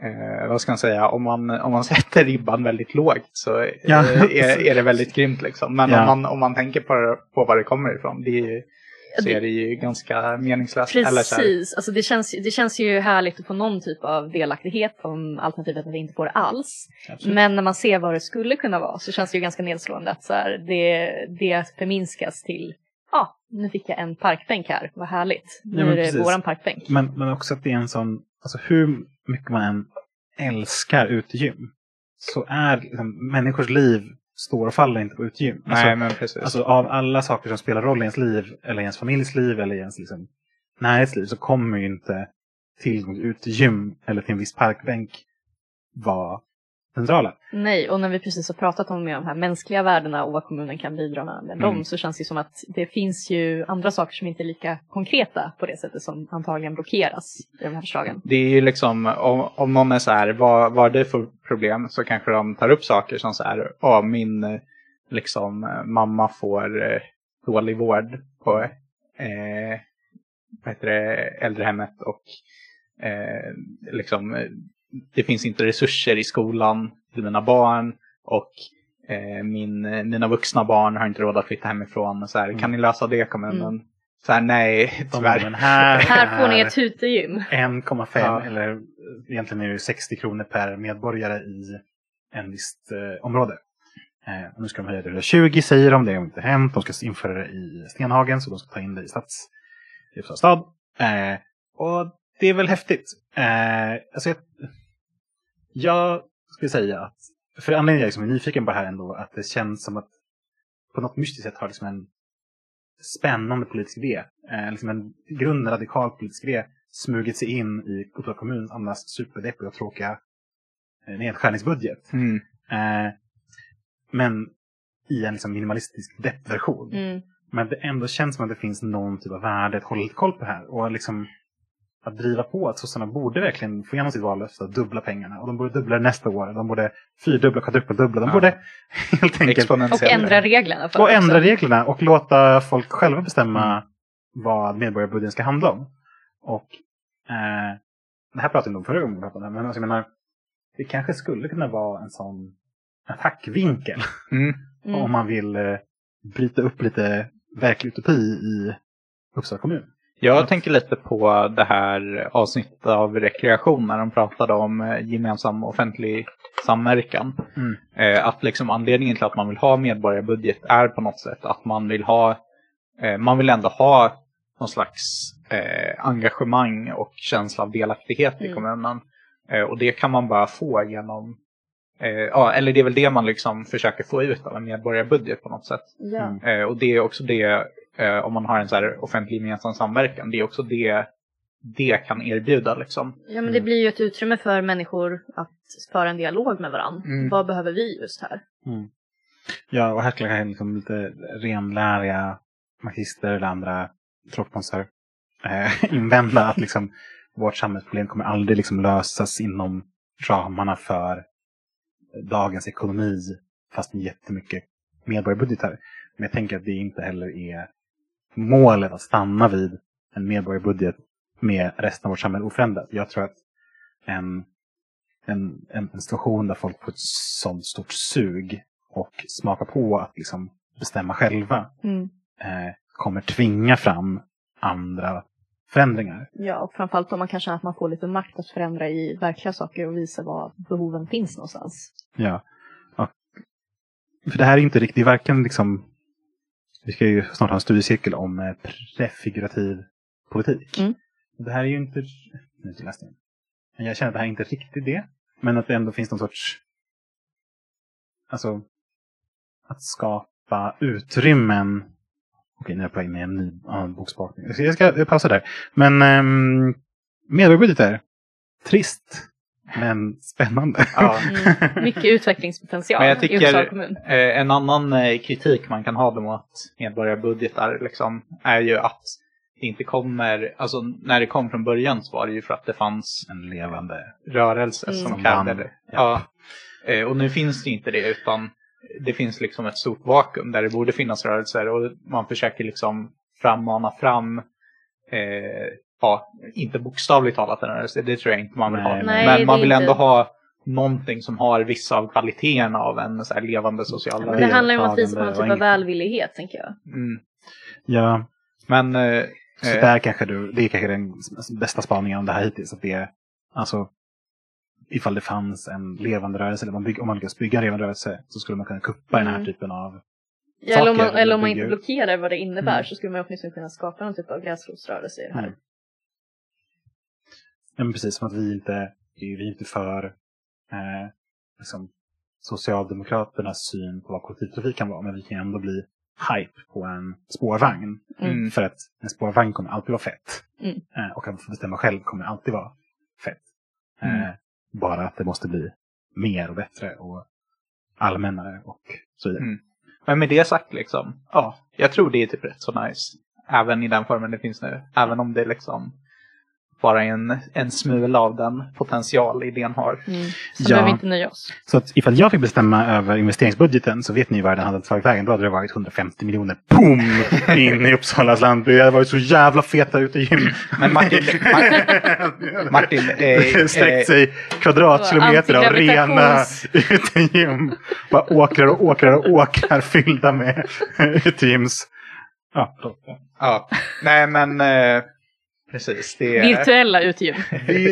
Speaker 3: eh, eh, vad ska man säga, om man, om man [laughs] sätter ribban väldigt lågt så eh,
Speaker 1: Ja.
Speaker 3: är, är det väldigt grymt. Liksom. Men
Speaker 1: Ja.
Speaker 3: om, man, om man tänker på, på var det kommer ifrån, det är, ju- så är det ju ganska meningslöst. Eller så här,
Speaker 2: Precis, alltså det, känns, det känns ju härligt att få någon typ av delaktighet om alternativet att vi inte får det alls.
Speaker 1: Absolut.
Speaker 2: Men när man ser vad det skulle kunna vara så känns det ju ganska nedslående att så här, det, det förminskas till ja, nu fick jag en parkbänk här, vad härligt. Nu
Speaker 1: Ja,
Speaker 2: är det
Speaker 1: precis.
Speaker 2: våran parkbänk.
Speaker 1: Men, men också att det är en sån, alltså hur mycket man än älskar utegym så är liksom, människors liv står och faller inte på utegym. Alltså,
Speaker 3: Nej, men precis.
Speaker 1: Alltså av alla saker som spelar roll i ens liv, eller i ens familjs liv, eller i ens liksom, närhetsliv, så kommer ju inte tillgång till utegym eller till en viss parkbänk vara centrala.
Speaker 2: Nej, och när vi precis har pratat om de här mänskliga värdena och vad kommunen kan bidra med, med
Speaker 1: Mm.
Speaker 2: dem så känns det som att det finns ju andra saker som inte är lika konkreta på det sättet som antagligen blockeras i de här förslagen.
Speaker 3: Det är ju liksom, om, om någon är så här, vad, vad är det för problem? Så kanske de tar upp saker som så här, ja min liksom mamma får eh, dålig vård på eh, vad heter det, äldrehemmet och eh, liksom det finns inte resurser i skolan till mina barn och eh, min, mina vuxna barn har inte råd att flytta hemifrån. Så här, Kan ni lösa det kommunen?
Speaker 2: Mm.
Speaker 3: Så här, nej, [laughs] tyvärr.
Speaker 1: men här, [laughs]
Speaker 2: Här får ni ett utegym.
Speaker 1: 1,5
Speaker 3: Ja.
Speaker 1: eller egentligen är det 60 kronor per medborgare i en visst eh, område. Eh, nu ska de höja det till 20 säger de, det har inte hänt. De ska införa det i Stenhagen så de ska ta in det i stads i Uppsala stad. Eh, och det är väl häftigt. Eh, alltså jag, jag skulle säga att, för anledningen jag liksom är nyfiken på det här ändå, att det känns som att på något mystiskt sätt har liksom en spännande politisk idé, eh, liksom en i grunden radikal politisk idé, smugit sig in i Uppsala kommuns annars superdeppiga och tråkiga eh, nedskärningsbudget.
Speaker 3: Mm.
Speaker 1: Eh, men i en liksom minimalistisk deppversion.
Speaker 2: Mm.
Speaker 1: Men det ändå känns som att det finns någon typ av värde att hålla lite koll på det här. Och liksom att driva på att sossarna borde verkligen få igenom sitt vallöfte att dubbla pengarna. Och de borde dubbla det nästa år. De borde fyrdubbla, kvadrupeldubbla. De
Speaker 3: Ja.
Speaker 1: borde [laughs] helt enkelt
Speaker 2: Och ändra reglerna för
Speaker 1: och
Speaker 2: också.
Speaker 1: ändra reglerna och låta folk själva bestämma vad medborgarbudgeten ska handla om. Och eh, det här pratade vi om förra gången, vi pratade men alltså, jag menar, det kanske skulle kunna vara en sån attackvinkel
Speaker 3: Mm. [laughs]
Speaker 2: Mm.
Speaker 1: om man vill eh, bryta upp lite verklig utopi i Uppsala kommun.
Speaker 3: Jag tänker lite på det här avsnittet av rekreation när de pratade om eh, gemensam offentlig samverkan.
Speaker 1: Mm.
Speaker 3: Eh, Att liksom anledningen till att man vill ha medborgarbudget är på något sätt att man vill ha, eh, man vill ändå ha någon slags engagemang och känsla av delaktighet i
Speaker 2: Mm.
Speaker 3: kommunen. Eh, Och det kan man bara få genom, ja, eller det är väl det man liksom försöker få ut av en medborgarbudget på något sätt.
Speaker 2: Ja.
Speaker 1: Mm.
Speaker 3: Och det är också det, eh, om man har en så här offentlig gemensam samverkan, det är också det det kan erbjuda liksom.
Speaker 2: ja, men det blir ju ett utrymme för människor att föra en dialog med varandra.
Speaker 3: Mm.
Speaker 2: Vad behöver vi just här?
Speaker 1: Ja, och här skulle jag liksom lite renläriga marxister eller andra tråkmånsar eh, [laughs] invända att liksom vårt samhällsproblem kommer aldrig liksom lösas inom ramarna för dagens ekonomi fast med jättemycket medborgarbudgetar. Men jag tänker att det inte heller är målet att stanna vid en medborgarbudget med resten av vårt samhälle oförändrat. Jag tror att en, en, en, situation där folk får ett sånt stort sug och smaka på att liksom bestämma själva
Speaker 2: Mm.
Speaker 1: eh, kommer tvinga fram andra förändringar.
Speaker 2: Ja, och framförallt om man kan känna att man får lite makt att förändra i verkliga saker och visa var behoven finns någonstans.
Speaker 1: Ja. Och, för det här är inte riktigt, varken liksom, vi ska ju snart ha en studiecirkel om eh, prefigurativ politik.
Speaker 2: Mm.
Speaker 1: Det här är ju inte, nu läst det. Men jag känner att det här är inte riktigt det. Men att det ändå finns någon sorts, alltså, att skapa utrymmen. Okej, nu är jag på väg i en ny bokspakning. Jag ska, pausa där. Men um, medborgarbudgetar, trist. Men spännande.
Speaker 3: Ja. [laughs]
Speaker 2: Mm. Mycket utvecklingspotential
Speaker 3: Men jag
Speaker 2: i Uppsala
Speaker 3: tycker
Speaker 2: kommun.
Speaker 3: eh, en annan eh, kritik man kan ha då mot medborgarbudgetar liksom, är ju att det inte kommer, alltså när det kom från början så var det ju för att det fanns
Speaker 1: En levande
Speaker 3: rörelse
Speaker 2: Mm.
Speaker 3: som
Speaker 1: Som
Speaker 3: krävde det.
Speaker 1: Ja.
Speaker 3: Ja. Eh, Och nu finns det inte det utan det finns liksom ett stort vakuum där det borde finnas rörelser och man försöker liksom frammana fram, eh, ja, inte bokstavligt talat det tror jag inte man vill
Speaker 1: Nej,
Speaker 3: ha.
Speaker 2: nej,
Speaker 3: Men
Speaker 2: det
Speaker 3: man vill
Speaker 2: inte-
Speaker 3: ändå ha någonting som har vissa av kvaliteterna av en så här levande social
Speaker 2: Men
Speaker 3: rörelse.
Speaker 2: det handlar ju om att visa på någon typ av välvillighet, tänker jag.
Speaker 3: Mm.
Speaker 1: Ja,
Speaker 3: Men eh,
Speaker 1: så
Speaker 3: eh,
Speaker 1: där kanske du, det är kanske den bästa spaningen om det här hittills. Att det är, alltså, ifall det fanns en levande rörelse, eller man bygg, om man lyckas bygga en levande rörelse, så skulle man kunna kuppa den här
Speaker 2: Mm.
Speaker 1: typen av...
Speaker 2: Ja, eller om man, eller om man inte blockerar vad det innebär
Speaker 1: Mm.
Speaker 2: så skulle man åtminstone kunna skapa någon typ av gräsrotsrörelse i det här.
Speaker 1: Mm. Men precis som att vi inte, vi är inte för eh, liksom, Socialdemokraternas syn på vad kollektivtrafik kan vara, men vi kan ändå bli hype på en spårvagn.
Speaker 3: mm,
Speaker 1: För att en spårvagn kommer alltid vara fett.
Speaker 2: Mm.
Speaker 1: Eh, och att få bestämma själv kommer alltid vara fett. Eh,
Speaker 3: Mm.
Speaker 1: Bara att det måste bli mer och bättre och allmännare och så vidare.
Speaker 3: Mm. Men med det sagt liksom, ja, jag tror det är typ rätt så nice. Även i den formen det finns nu. Även om det liksom bara en, en smula av den potential idén har.
Speaker 2: Mm. Så
Speaker 1: Ja.
Speaker 2: behöver vi inte nöja oss.
Speaker 1: Så att ifall jag fick bestämma över investeringsbudgeten så vet ni var den hade tagit vägen. Då hade det varit 150 miljoner boom [laughs] in i Uppsalas landby. Det hade varit så jävla feta ute i gym.
Speaker 3: Men Martin, [laughs] Mar- Martin, eh, eh,
Speaker 1: sträckt sig kvadratkilometer av rena utegym. Bara åkrar och åkrar och åkrar fyllda med [laughs] utegyms... Ja, förlåt.
Speaker 3: ja, nej men eh, precis. Det är,
Speaker 2: Virtuella utegym.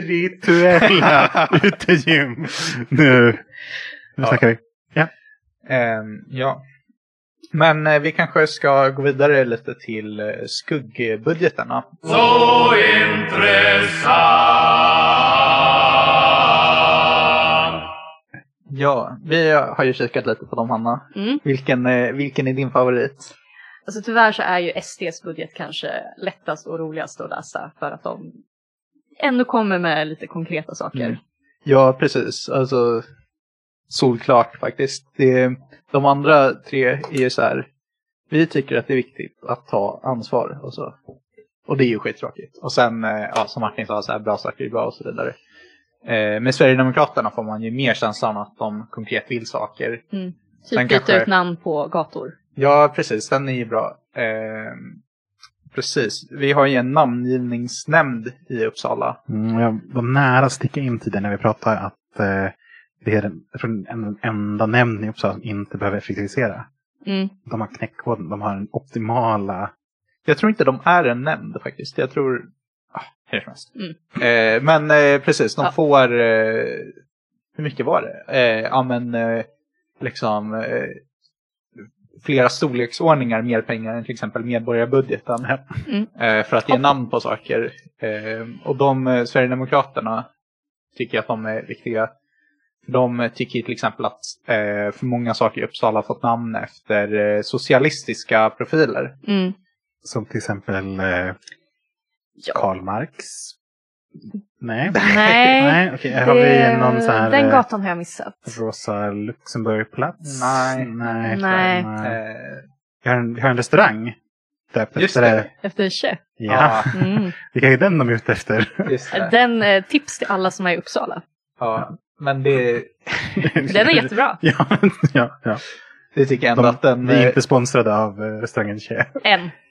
Speaker 1: Virtuella [laughs] utegym. Nu, nu
Speaker 3: Ja.
Speaker 1: snackar vi.
Speaker 3: Ehm, ja. Men eh, vi kanske ska gå vidare lite till eh, skuggbudgeterna.
Speaker 4: Så intressant!
Speaker 3: Ja, vi har ju kikat lite på dem Hanna.
Speaker 2: Mm.
Speaker 3: Vilken, eh, vilken är din favorit?
Speaker 2: Alltså tyvärr så är ju SDs budget kanske lättast och roligast att läsa för att de ändå kommer med lite konkreta saker.
Speaker 1: Mm.
Speaker 3: Ja, precis. Alltså solklart faktiskt. Det, de andra tre är ju så här. Vi tycker att det är viktigt att ta ansvar och så. Och det är ju skittråkigt. Och sen, eh, ja, som Martin sa, så här, bra saker är bra och så vidare. Eh, med Sverigedemokraterna får man ju mer känslan att de konkret vill saker.
Speaker 2: Mm. Typ byta
Speaker 3: kanske-
Speaker 2: ut namn på gator.
Speaker 3: Ja, precis. Den är ju bra. Eh, precis. Vi har ju en namngivningsnämnd i Uppsala.
Speaker 1: Mm, jag var nära att sticka in tiden när vi pratade att eh, det är den, jag tror den en- enda nämnden i Uppsala som inte behöver effektivisera.
Speaker 2: Mm.
Speaker 1: De har knäckkoden, de har den optimala...
Speaker 3: Jag tror inte de är en nämnd faktiskt. Jag tror... Ah, hur som helst.
Speaker 2: Mm.
Speaker 3: Eh, men eh, precis, de
Speaker 2: Ja.
Speaker 3: får... Eh, hur mycket var det? Eh, ja, men eh, liksom... Flera storleksordningar mer pengar än till exempel medborgarbudgeten.
Speaker 2: Mm.
Speaker 3: Eh, för att ge namn på saker. Eh, och de eh, Sverigedemokraterna tycker att de är viktiga. De tycker till exempel att för många saker i Uppsala har fått namn efter socialistiska profiler.
Speaker 2: Mm.
Speaker 1: Som till exempel. Karl Marx. [laughs] Nej.
Speaker 2: Nej,
Speaker 1: Nej. Här har vi
Speaker 2: det-
Speaker 1: någon så här...
Speaker 2: den
Speaker 1: eh,
Speaker 2: gatan har jag missat.
Speaker 1: Rosa Luxemburgplats?
Speaker 3: Nej.
Speaker 1: Nej.
Speaker 2: Nej.
Speaker 1: nej.
Speaker 3: Eh,
Speaker 1: Vi, har en, vi har en restaurang. Döpt
Speaker 3: Just
Speaker 1: efter
Speaker 3: det.
Speaker 2: Efter chef.
Speaker 1: Ja,
Speaker 2: Mm. [laughs]
Speaker 1: det kanske är den de är ute efter.
Speaker 3: just det.
Speaker 2: Den eh, tips till alla som är i Uppsala.
Speaker 3: Ja, men det, [laughs]
Speaker 2: Den är jättebra.
Speaker 1: ja, ja, ja.
Speaker 3: det tycker jag ändå
Speaker 1: De,
Speaker 3: att den...
Speaker 1: vi är
Speaker 3: eh,
Speaker 1: inte sponsrade av eh, restaurangen Chef.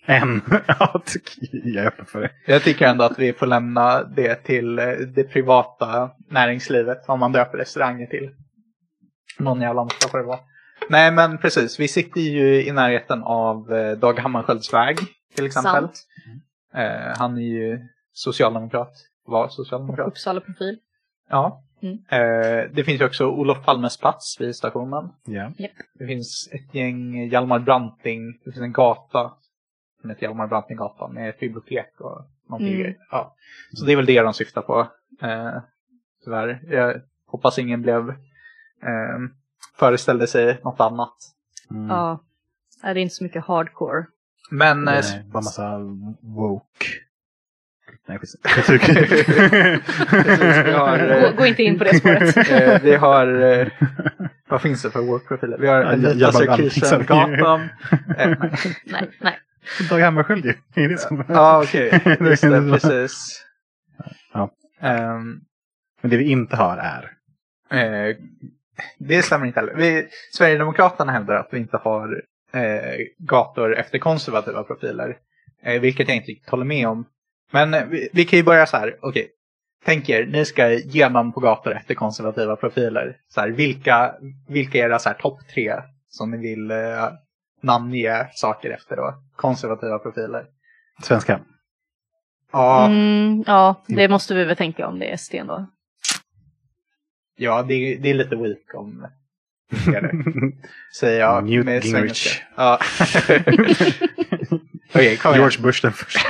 Speaker 2: En.
Speaker 1: Ja, jag är öppen för det.
Speaker 3: Jag tycker ändå att vi får lämna det till eh, det privata näringslivet om man döper restauranger till någon jävla måtta får det vara. Nej men precis, vi sitter ju i närheten av eh, Dag Hammarskjölds väg till exempel.
Speaker 2: Sant.
Speaker 3: Eh, han är ju socialdemokrat, var socialdemokrat.
Speaker 2: Uppsala profil.
Speaker 3: Ja.
Speaker 2: Mm.
Speaker 3: Eh, det finns ju också Olof Palmes plats vid stationen.
Speaker 1: Ja.
Speaker 3: Det finns ett gäng Hjalmar Branting, det finns en gata som heter Hjalmar Brantinggatan med ett bibliotek och någonting.
Speaker 2: Mm.
Speaker 3: Ja. Så det är väl det de syftar på. Eh, tyvärr. Jag hoppas ingen blev eh, föreställde sig något annat.
Speaker 1: Mm.
Speaker 2: Ja. Det är inte så mycket hardcore.
Speaker 3: Men eh,
Speaker 1: Nej, bara massa woke. Nej, [laughs] [laughs]
Speaker 3: vi har,
Speaker 2: Gå,
Speaker 3: eh,
Speaker 2: gå inte in på det spåret. [laughs]
Speaker 3: eh, vi har eh, vad finns det för workprofiler? Vi har. Eh, nej.
Speaker 2: nej, nej.
Speaker 1: Dag Hammarskjöld ju. [laughs] Det är det som...
Speaker 3: Ja, okej. [laughs] Just det, precis.
Speaker 1: Ja.
Speaker 3: Ehm,
Speaker 1: Men det vi inte har är.
Speaker 3: eh, det stämmer inte heller. Vi, Sverigedemokraterna hävdar att vi inte har eh, gator efter konservativa profiler. Eh, vilket jag inte riktigt håller med om. Men vi, vi kan ju börja så här. Okej. Tänk er, ni ska ge namn på gator efter konservativa profiler. Så här, vilka, vilka är era så här topp tre som ni vill eh, namnge saker efter då? Konservativa profiler.
Speaker 1: Svenska.
Speaker 3: Ja,
Speaker 2: Mm, ja, det måste vi väl tänka om det är Sten då.
Speaker 3: Ja, det är, det är lite weak om [laughs] säger jag.
Speaker 1: Newt
Speaker 3: med
Speaker 1: Gingrich.
Speaker 3: Ja. [laughs] Okej, kom igen.
Speaker 1: George Bush den första.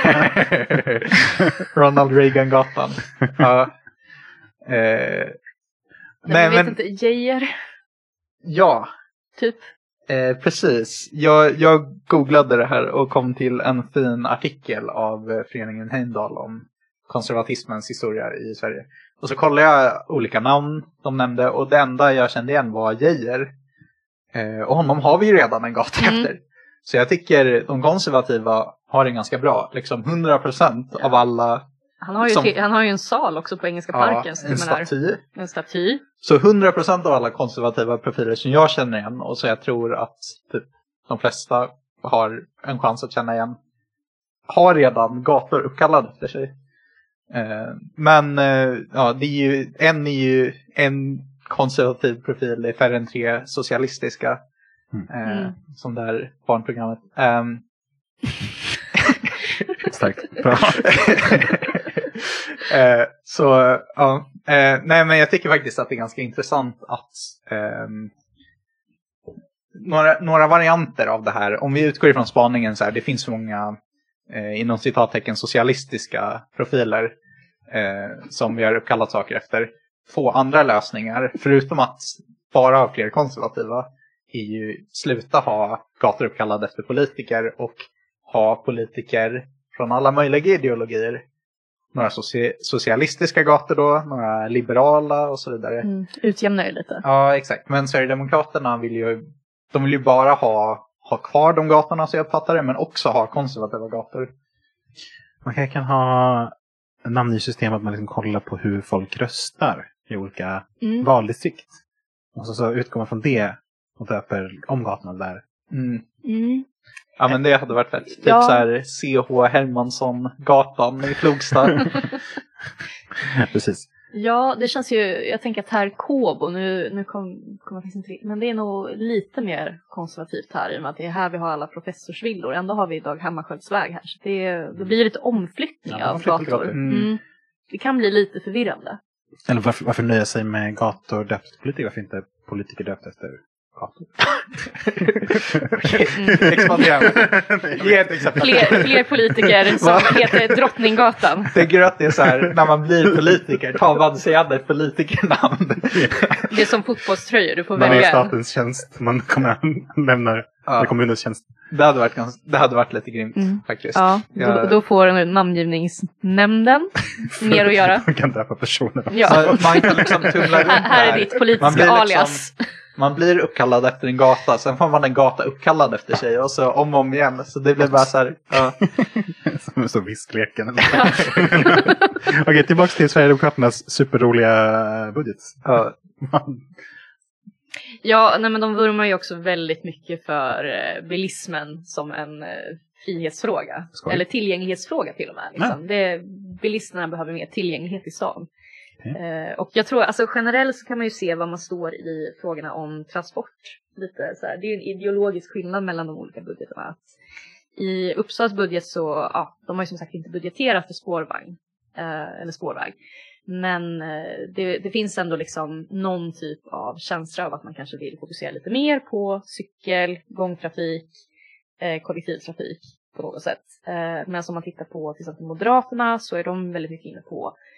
Speaker 1: [laughs]
Speaker 3: Ronald Reagan-gatan. Ja. Eh,
Speaker 2: Nej,
Speaker 3: nej,
Speaker 2: jag vet
Speaker 3: men
Speaker 2: inte, Geijer,
Speaker 3: ja,
Speaker 2: typ.
Speaker 3: Eh, precis. Jag, jag googlade det här och kom till en fin artikel av eh, föreningen Heimdal om konservatismens historia i Sverige. Och så kollade jag olika namn de nämnde och det enda jag kände igen var Geijer. Eh, och honom har vi ju redan en gata
Speaker 2: Mm.
Speaker 3: efter. Så jag tycker de konservativa har det ganska bra. Liksom 100% av alla
Speaker 2: Han har, ju
Speaker 3: Som-
Speaker 2: till, han har ju en sal också på Engelska parken. så
Speaker 3: en staty.
Speaker 2: en staty.
Speaker 3: Så 100% av alla konservativa profiler som jag känner igen och så jag tror att typ, de flesta har en chans att känna igen har redan gator uppkallade efter sig. Eh, men eh, ja, det är ju, en är ju en konservativ profil, det är färre än tre socialistiska.
Speaker 1: Mm.
Speaker 3: Eh,
Speaker 2: Mm.
Speaker 3: Som där barnprogrammet. Ehm,
Speaker 1: Starkt. Bra. [laughs] [laughs]
Speaker 3: eh, så ja, eh, nej men jag tycker faktiskt att det är ganska intressant att eh, några, några varianter av det här, om vi utgår ifrån spaningen så här, det finns så många eh, inom citattecken socialistiska profiler eh, som vi har uppkallat saker efter. Två andra lösningar, förutom att bara ha fler konservativa, är ju sluta ha gator uppkallade efter politiker och ha politiker från alla möjliga ideologier. Några soci- socialistiska gator då, några liberala och så vidare.
Speaker 2: Mm. Utjämnar ju lite.
Speaker 3: Ja, exakt. Men Sverigedemokraterna vill ju, de vill ju bara ha, ha kvar de gatorna så jag uppfattar det, men också ha konservativa gator.
Speaker 1: Man kanske kan ha namngivet att man liksom kollar på hur folk röstar i olika
Speaker 2: Mm.
Speaker 1: valdistrikt. Och så, så utgår man från det och döper om gatorna där.
Speaker 3: Mm.
Speaker 2: Mm.
Speaker 3: Ja, men det hade varit fett. Typ
Speaker 2: Ja.
Speaker 3: så här C.H. Hermansson-gatan i Flogsta. [laughs] [laughs]
Speaker 1: Precis.
Speaker 2: Ja, det känns ju, jag tänker att här Kåbo, nu, nu kommer kom jag faktiskt inte riktigt, men det är nog lite mer konservativt här i och med att det är här vi har alla professorsvillor. Ändå har vi Dag Hammarskjölds väg här, så det, det blir lite omflyttning
Speaker 1: Ja,
Speaker 2: av gator.
Speaker 3: Mm.
Speaker 2: Mm. Det kan bli lite förvirrande.
Speaker 1: Eller varför, varför nöja sig med gator döpt efter politiker? Varför inte politiker döpt efter
Speaker 2: Mm.
Speaker 3: Expandera. [laughs] Ge ett exempel.
Speaker 2: Fler, fler politiker som heter Drottninggatan.
Speaker 3: Tänker du att det är så här, när man blir politiker, tar man sig an ett politikernamn?
Speaker 2: Det är som fotbollströjor, du får
Speaker 1: Man är i
Speaker 2: välja en.
Speaker 1: statens tjänst. Man kommer lämnar
Speaker 3: Ja.
Speaker 1: kommunens tjänst.
Speaker 3: Det hade varit, ganska, det hade varit lite grymt
Speaker 2: Mm.
Speaker 3: faktiskt.
Speaker 2: Ja, då,
Speaker 3: Jag-
Speaker 2: då får namngivningsnämnden mer att göra. [laughs]
Speaker 1: Man kan döpa personer.
Speaker 2: Ja.
Speaker 3: Man, man kan liksom tumla runt
Speaker 2: Här, här är ditt
Speaker 3: Man
Speaker 2: politiska
Speaker 3: liksom-
Speaker 2: alias.
Speaker 3: Man blir uppkallad efter en gata, sen får man en gata uppkallad efter sig och så om och om igen. Så det blir bara så här, ja. [laughs]
Speaker 1: Som så viskleken. [laughs] Okej, tillbaka till Sverigedemokraternas superroliga budget.
Speaker 3: ja. [laughs]
Speaker 2: Ja, nej, men de vurmar ju också väldigt mycket för eh, bilismen som en eh, frihetsfråga.
Speaker 1: Skoj.
Speaker 2: Eller tillgänglighetsfråga till och med. Liksom. Det, bilisterna behöver mer tillgänglighet i stan. Mm. Eh, och jag tror, alltså generellt så kan man ju se vad man står i frågorna om transport. Lite så här, det är ju en ideologisk skillnad mellan de olika budgetarna. Att I Uppsalas budget så, ja, de har ju som sagt inte budgeterat för spårvagn. Eh, eller spårväg. Men eh, det, det, finns ändå liksom någon typ av känsla av att man kanske vill fokusera lite mer på cykel, gångtrafik, eh, kollektivtrafik på något sätt. Eh, men om man tittar på till exempel Moderaterna så är de väldigt mycket inne på eh,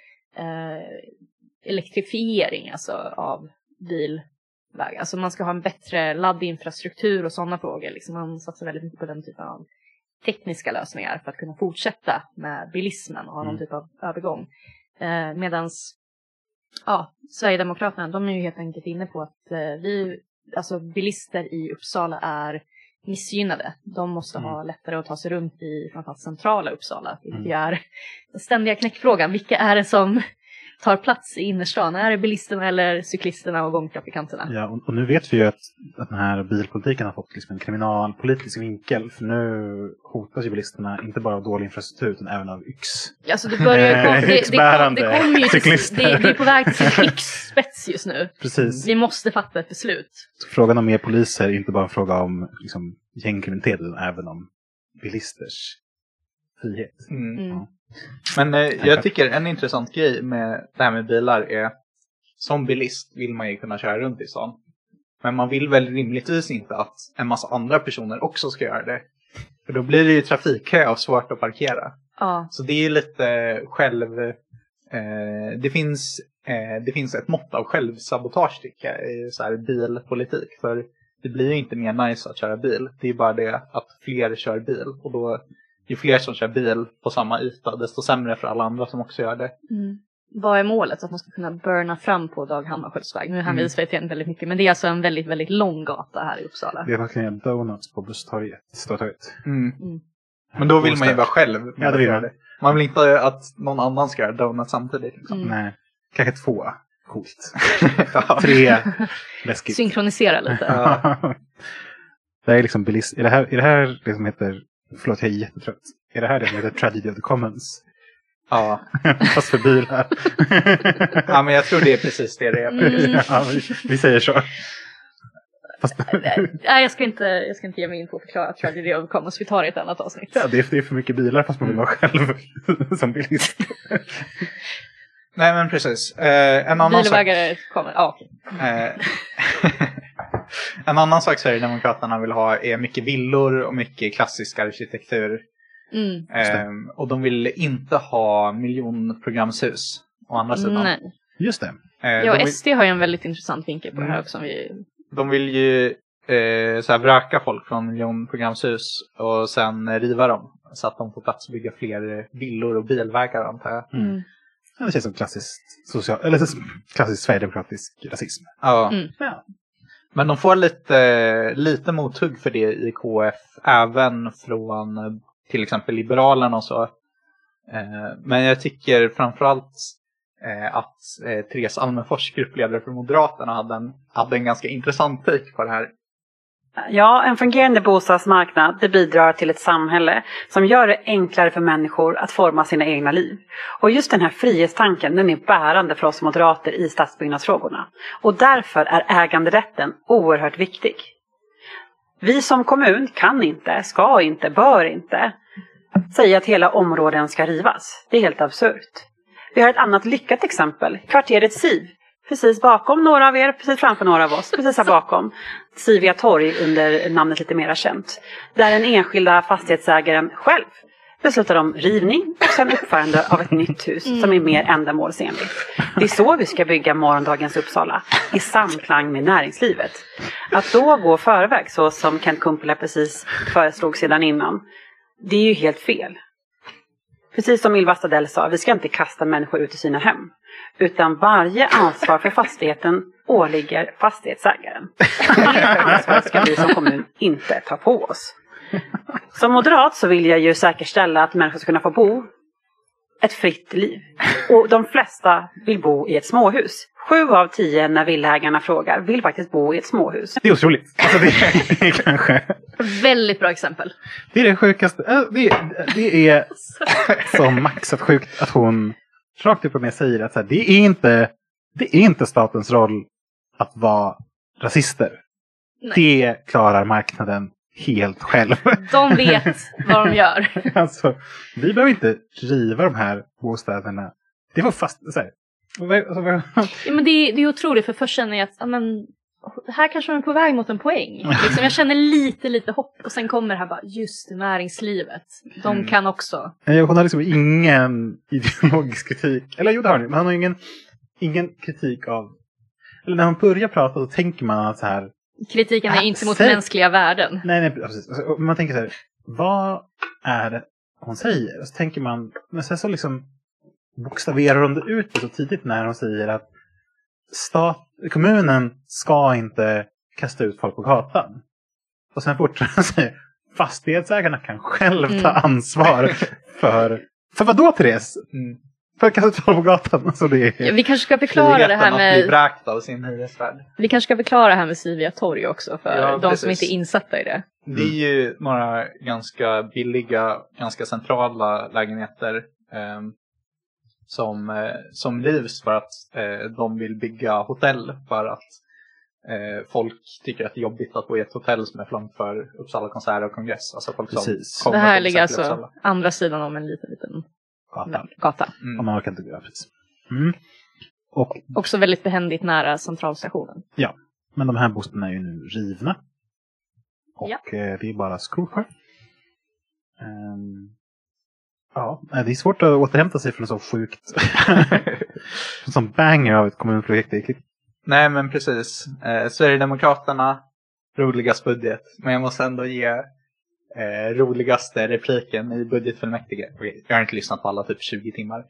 Speaker 2: elektrifiering alltså av bilvägar. Alltså man ska ha en bättre laddinfrastruktur och sådana frågor. Liksom man satsar väldigt mycket på den typen av tekniska lösningar för att kunna fortsätta med bilismen och ha någon mm. typ av övergång. Eh, medans ja, Sverigedemokraterna, de är ju helt enkelt inne på att eh, vi, alltså bilister i Uppsala är missgynnade. De måste mm. ha lättare att ta sig runt i framförallt centrala Uppsala. Vilket mm. är den ständiga knäckfrågan. Vilka är det som tar plats i innerstan? Är det bilisterna eller cyklisterna och gångtrafikanterna?
Speaker 1: Ja, och, och nu vet vi ju att, att den här bilpolitiken har fått liksom en kriminalpolitisk vinkel. För nu hotas ju bilisterna inte bara av dålig infrastruktur utan även av yx.
Speaker 2: Alltså det börjar kom, det, det, det, kom ju till, det, det är på väg till sin yxspets just nu.
Speaker 1: Precis.
Speaker 2: Vi måste fatta ett beslut.
Speaker 1: Så frågan om mer poliser är inte bara en fråga om liksom, gängkriminalitet utan även om bilisters frihet.
Speaker 3: Mm. Mm. Men eh, jag tycker en intressant grej med det här med bilar är som bilist vill man ju kunna köra runt i stan. Men man vill väl rimligtvis inte att en massa andra personer också ska göra det. För då blir det ju trafikkö och svårt att parkera.
Speaker 2: Ja.
Speaker 3: Så det är lite själv... Eh, det, finns, eh, det finns ett mått av självsabotage tycker jag i så här bilpolitik. För det blir ju inte mer nice att köra bil. Det är bara det att fler kör bil. Och då ju fler som kör bil på samma yta, desto sämre för alla andra som också gör det.
Speaker 2: Mm. Vad är målet? Att man ska kunna burna fram på Dag Hammarskjöldsväg? Nu hänvisar vi till väldigt mycket, men det är alltså en väldigt, väldigt lång gata här i Uppsala.
Speaker 1: Det är verkligen donuts på busstorget, Stortorget.
Speaker 3: Mm. Mm. Men då vill man ju vara själv.
Speaker 1: Ja, det vill man.
Speaker 3: Man vill inte att någon annan ska göra donuts samtidigt. Liksom.
Speaker 1: Mm. Nej, kanske två. Coolt. [laughs] Tre. [laughs] Läskigt.
Speaker 2: Synkronisera lite. [laughs]
Speaker 1: det är liksom bilist. Är det här, är det här det som heter Förlåt, jag är jättetrött. Är det här det som heter Tragedy of the Commons?
Speaker 3: Ja. [laughs]
Speaker 1: Fast för bilar.
Speaker 3: ja, men jag tror det är precis det det är.
Speaker 1: Mm. [laughs] Ja, vi, vi, säger så.
Speaker 2: Fast... Nej, jag ska, inte, jag ska inte ge mig in på att förklara Tragedy of the Commons. Vi tar det i ett annat avsnitt.
Speaker 1: Ja, det är, det är för mycket bilar fast man vill vara själv [laughs] som bilist.
Speaker 3: Nej, men precis. Eh, en annan
Speaker 2: Bilvägare sak... kommer, ja okej.
Speaker 3: Eh, en annan sak Sverigedemokraterna vill ha är mycket villor och mycket klassisk arkitektur.
Speaker 2: Mm.
Speaker 3: Ehm, och de vill inte ha miljonprogramshus å andra sidan.
Speaker 2: Nej.
Speaker 1: Just det.
Speaker 2: Ehm, ja, de vill... SD har ju en väldigt intressant vinkel på det här mm. också. Vi...
Speaker 3: De vill ju eh, så här, vraka folk från miljonprogramshus och sen riva dem. Så att de får plats att bygga fler villor och bilvägar antar jag.
Speaker 2: Mm.
Speaker 1: Ja, det känns som klassisk, social, eller klassisk sverigedemokratisk rasism.
Speaker 3: Ja.
Speaker 2: Mm.
Speaker 3: ja. Men de får lite, lite mothugg för det i KF, även från eh, till exempel Liberalerna och så. Eh, men jag tycker framförallt eh, att Therese Almenfors, gruppledare för Moderaterna, hade en, hade en ganska intressant take på det här.
Speaker 5: Ja, en fungerande bostadsmarknad det bidrar till ett samhälle som gör det enklare för människor att forma sina egna liv. Och just den här frihetstanken den är bärande för oss moderater i stadsbyggnadsfrågorna. Och därför är äganderätten oerhört viktig. Vi som kommun kan inte, ska inte, bör inte säga att hela områden ska rivas. Det är helt absurt. Vi har ett annat lyckat exempel, kvarteret Siv precis bakom några av er, precis framför några av oss, precis här [laughs] bakom. Sivia torg under namnet lite mera känt. Där den enskilda fastighetsägaren själv beslutar om rivning och sen uppförande av ett nytt hus mm. som är mer ändamålsenligt. Det är så vi ska bygga morgondagens Uppsala, i samklang med näringslivet. Att då gå förväg så som Kent Kumpula precis föreslog sedan innan, det är ju helt fel. Precis som Ylva Stadell sa, vi ska inte kasta människor ut i sina hem. Utan varje ansvar för fastigheten åligger fastighetsägaren. Det ansvaret ska vi som kommun inte ta på oss. Som moderat så vill jag ju säkerställa att människor ska kunna få bo ett fritt liv. Och de flesta vill bo i ett småhus. Sju av tio när villägarna frågar vill faktiskt bo i ett småhus.
Speaker 1: Det är otroligt. Alltså det är [laughs] kanske...
Speaker 2: Väldigt bra exempel.
Speaker 1: Det är det sjukaste. Det är, det är [laughs] som maxat sjukt att hon rakt upp och ner säger att så här, det, är inte, det är inte statens roll att vara rasister.
Speaker 2: Nej.
Speaker 1: Det klarar marknaden helt själv.
Speaker 2: De vet vad de gör. [laughs]
Speaker 1: alltså, vi behöver inte riva de här bostäderna. Det var fast... Så här, alltså,
Speaker 2: Ja, men det, är- det är otroligt för först känner jag att ja, men, här kanske de är på väg mot en poäng. Liksom, jag känner lite, lite hopp och sen kommer det här bara, just det, näringslivet. De
Speaker 3: Mm.
Speaker 2: kan också.
Speaker 1: Nej, Hon har liksom ingen ideologisk kritik. Eller jo, det har hon ju, men hon har ingen, ingen kritik av... Eller när hon börjar prata så tänker man att så här...
Speaker 2: Kritiken är
Speaker 1: Ah,
Speaker 2: inte mot
Speaker 1: säg-
Speaker 2: mänskliga värden.
Speaker 1: Nej, nej, precis. Alltså, man tänker så här, vad är det hon säger? Och så tänker man, men sen så liksom bokstaverar hon det ut det så tidigt när hon säger att stat, kommunen ska inte kasta ut folk på gatan. Och sen fortsätter hon säga, fastighetsägarna kan själv ta
Speaker 2: Mm.
Speaker 1: ansvar för, för vad då Therese?
Speaker 3: Mm.
Speaker 1: För att kasta ut folk på gatan. Alltså det är,
Speaker 2: Ja, vi kanske ska förklara det här
Speaker 3: Friheten att bli
Speaker 2: med,
Speaker 3: vräkt av sin hyresvärd.
Speaker 2: vi kanske ska förklara det här med Sivia torg också för
Speaker 3: Ja,
Speaker 2: de som
Speaker 3: precis.
Speaker 2: inte är insatta i det.
Speaker 3: Det är ju några ganska billiga, ganska centrala lägenheter ehm, som, eh, som rivs för att eh, de vill bygga hotell för att eh, folk tycker att det är jobbigt att bo i ett hotell som är för långt för Uppsala konserter och kongress. Alltså folk
Speaker 1: Precis.
Speaker 3: som kommer
Speaker 2: Det här ligger alltså andra sidan om en liten, liten
Speaker 1: gatan.
Speaker 2: gata.
Speaker 3: Mm.
Speaker 1: Om man orkar inte gå precis. Mm. Och
Speaker 2: Också väldigt behändigt nära centralstationen.
Speaker 1: Men de här bostäderna är ju nu rivna. Och
Speaker 2: Ja.
Speaker 1: eh, det är bara kvar. Ehm, ja, det är svårt att återhämta sig från en så sjukt [laughs] som banger av ett kommunfullmäktige.
Speaker 3: Nej men precis. Eh, Sverigedemokraterna, roligast budget. Men jag måste ändå ge eh, roligaste repliken i budgetfullmäktige. Okej, jag har inte lyssnat på alla typ 20 timmar.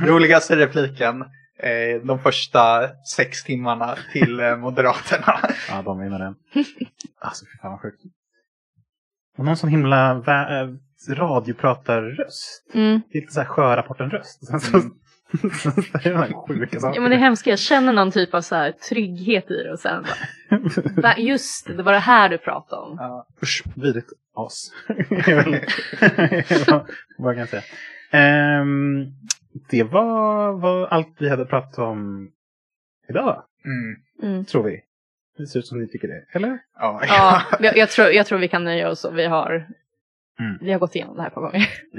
Speaker 3: [laughs] Roligaste repliken eh, de första sex timmarna till eh, Moderaterna.
Speaker 1: Ja, de vinner den. [laughs] Alltså, fy fan vad sjukt. Och någon sån himla äh, radiopratarröst.
Speaker 2: Mm.
Speaker 1: Det är lite så här sjörapporten-röst. Sen [laughs] så, så säger de här sjuka saker.
Speaker 2: Ja, men det är hemska, jag känner någon typ av så här trygghet i det och sen bara, "Va, just det, det var det här du pratade om.
Speaker 3: Ja.
Speaker 1: Usch, vidrigt as. är [laughs] vad, vad kan jag säga? Ehm, det var, var allt vi hade pratat om idag,
Speaker 3: Mm.
Speaker 2: Mm.
Speaker 1: tror vi. Det ser ut som ni tycker det, eller?
Speaker 3: Ja.
Speaker 2: Ja, jag, jag, tror, jag tror vi kan nöja oss och vi har,
Speaker 1: Mm.
Speaker 2: vi har gått igenom det här på gånger. [laughs]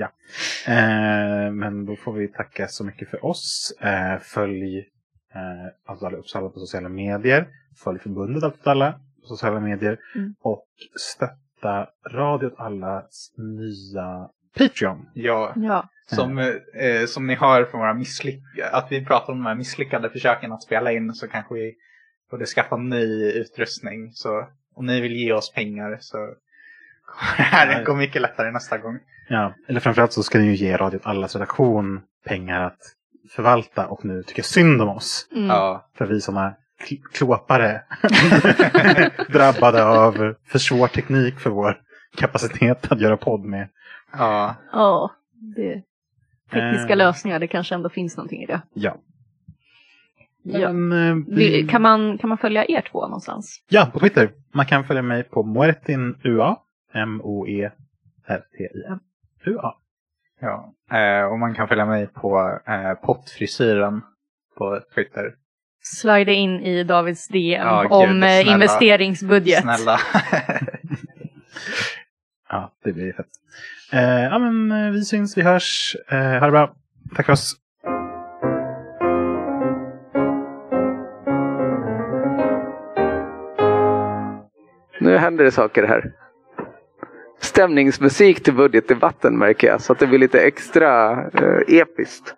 Speaker 1: Eh, men då får vi tacka så mycket för oss. Eh, följ eh, Allt alla Uppsala på sociala medier. Följ förbundet Allt alla på sociala medier.
Speaker 2: Mm.
Speaker 1: Och stötta Radio åt allas nya Patreon.
Speaker 3: ja.
Speaker 2: Ja.
Speaker 3: Som, eh, som ni hör från våra misslyckade, att vi pratar om de här misslyckade försöken att spela in så kanske vi borde skaffa ny utrustning. Så om ni vill ge oss pengar så här gå mycket lättare nästa gång.
Speaker 1: Ja, eller framförallt så ska ni ju ge Radio åt allas redaktion pengar att förvalta och nu tycka synd om oss.
Speaker 2: Mm.
Speaker 3: Ja,
Speaker 1: För vi sådana kl- klåpare [laughs] drabbade av för svår teknik för vår kapacitet att göra podd med.
Speaker 3: ja.
Speaker 2: Ja, det, tekniska
Speaker 1: Eh.
Speaker 2: lösningar, det kanske ändå finns någonting i det.
Speaker 1: Ja.
Speaker 2: Ja.
Speaker 1: Men, eh, vi-
Speaker 2: Kan, man, kan man följa er två någonstans?
Speaker 1: ja, på Twitter. Man kan följa mig på Moertin UA. M-O-E-R-T-I-N. UA.
Speaker 3: ja. Eh, och man kan följa mig på eh, pottfrisyren på Twitter.
Speaker 2: Slida in i Davids DM
Speaker 3: Ja, gud,
Speaker 2: om eh,
Speaker 3: snälla.
Speaker 2: investeringsbudget.
Speaker 3: Snälla. [laughs]
Speaker 1: Ja, det blir fett. Eh, ja, men vi syns, vi hörs. Eh, ha det bra. Tack för oss.
Speaker 6: Nu händer det saker här. Stämningsmusik till budgetdebatten märker jag, så att det blir lite extra eh, episkt.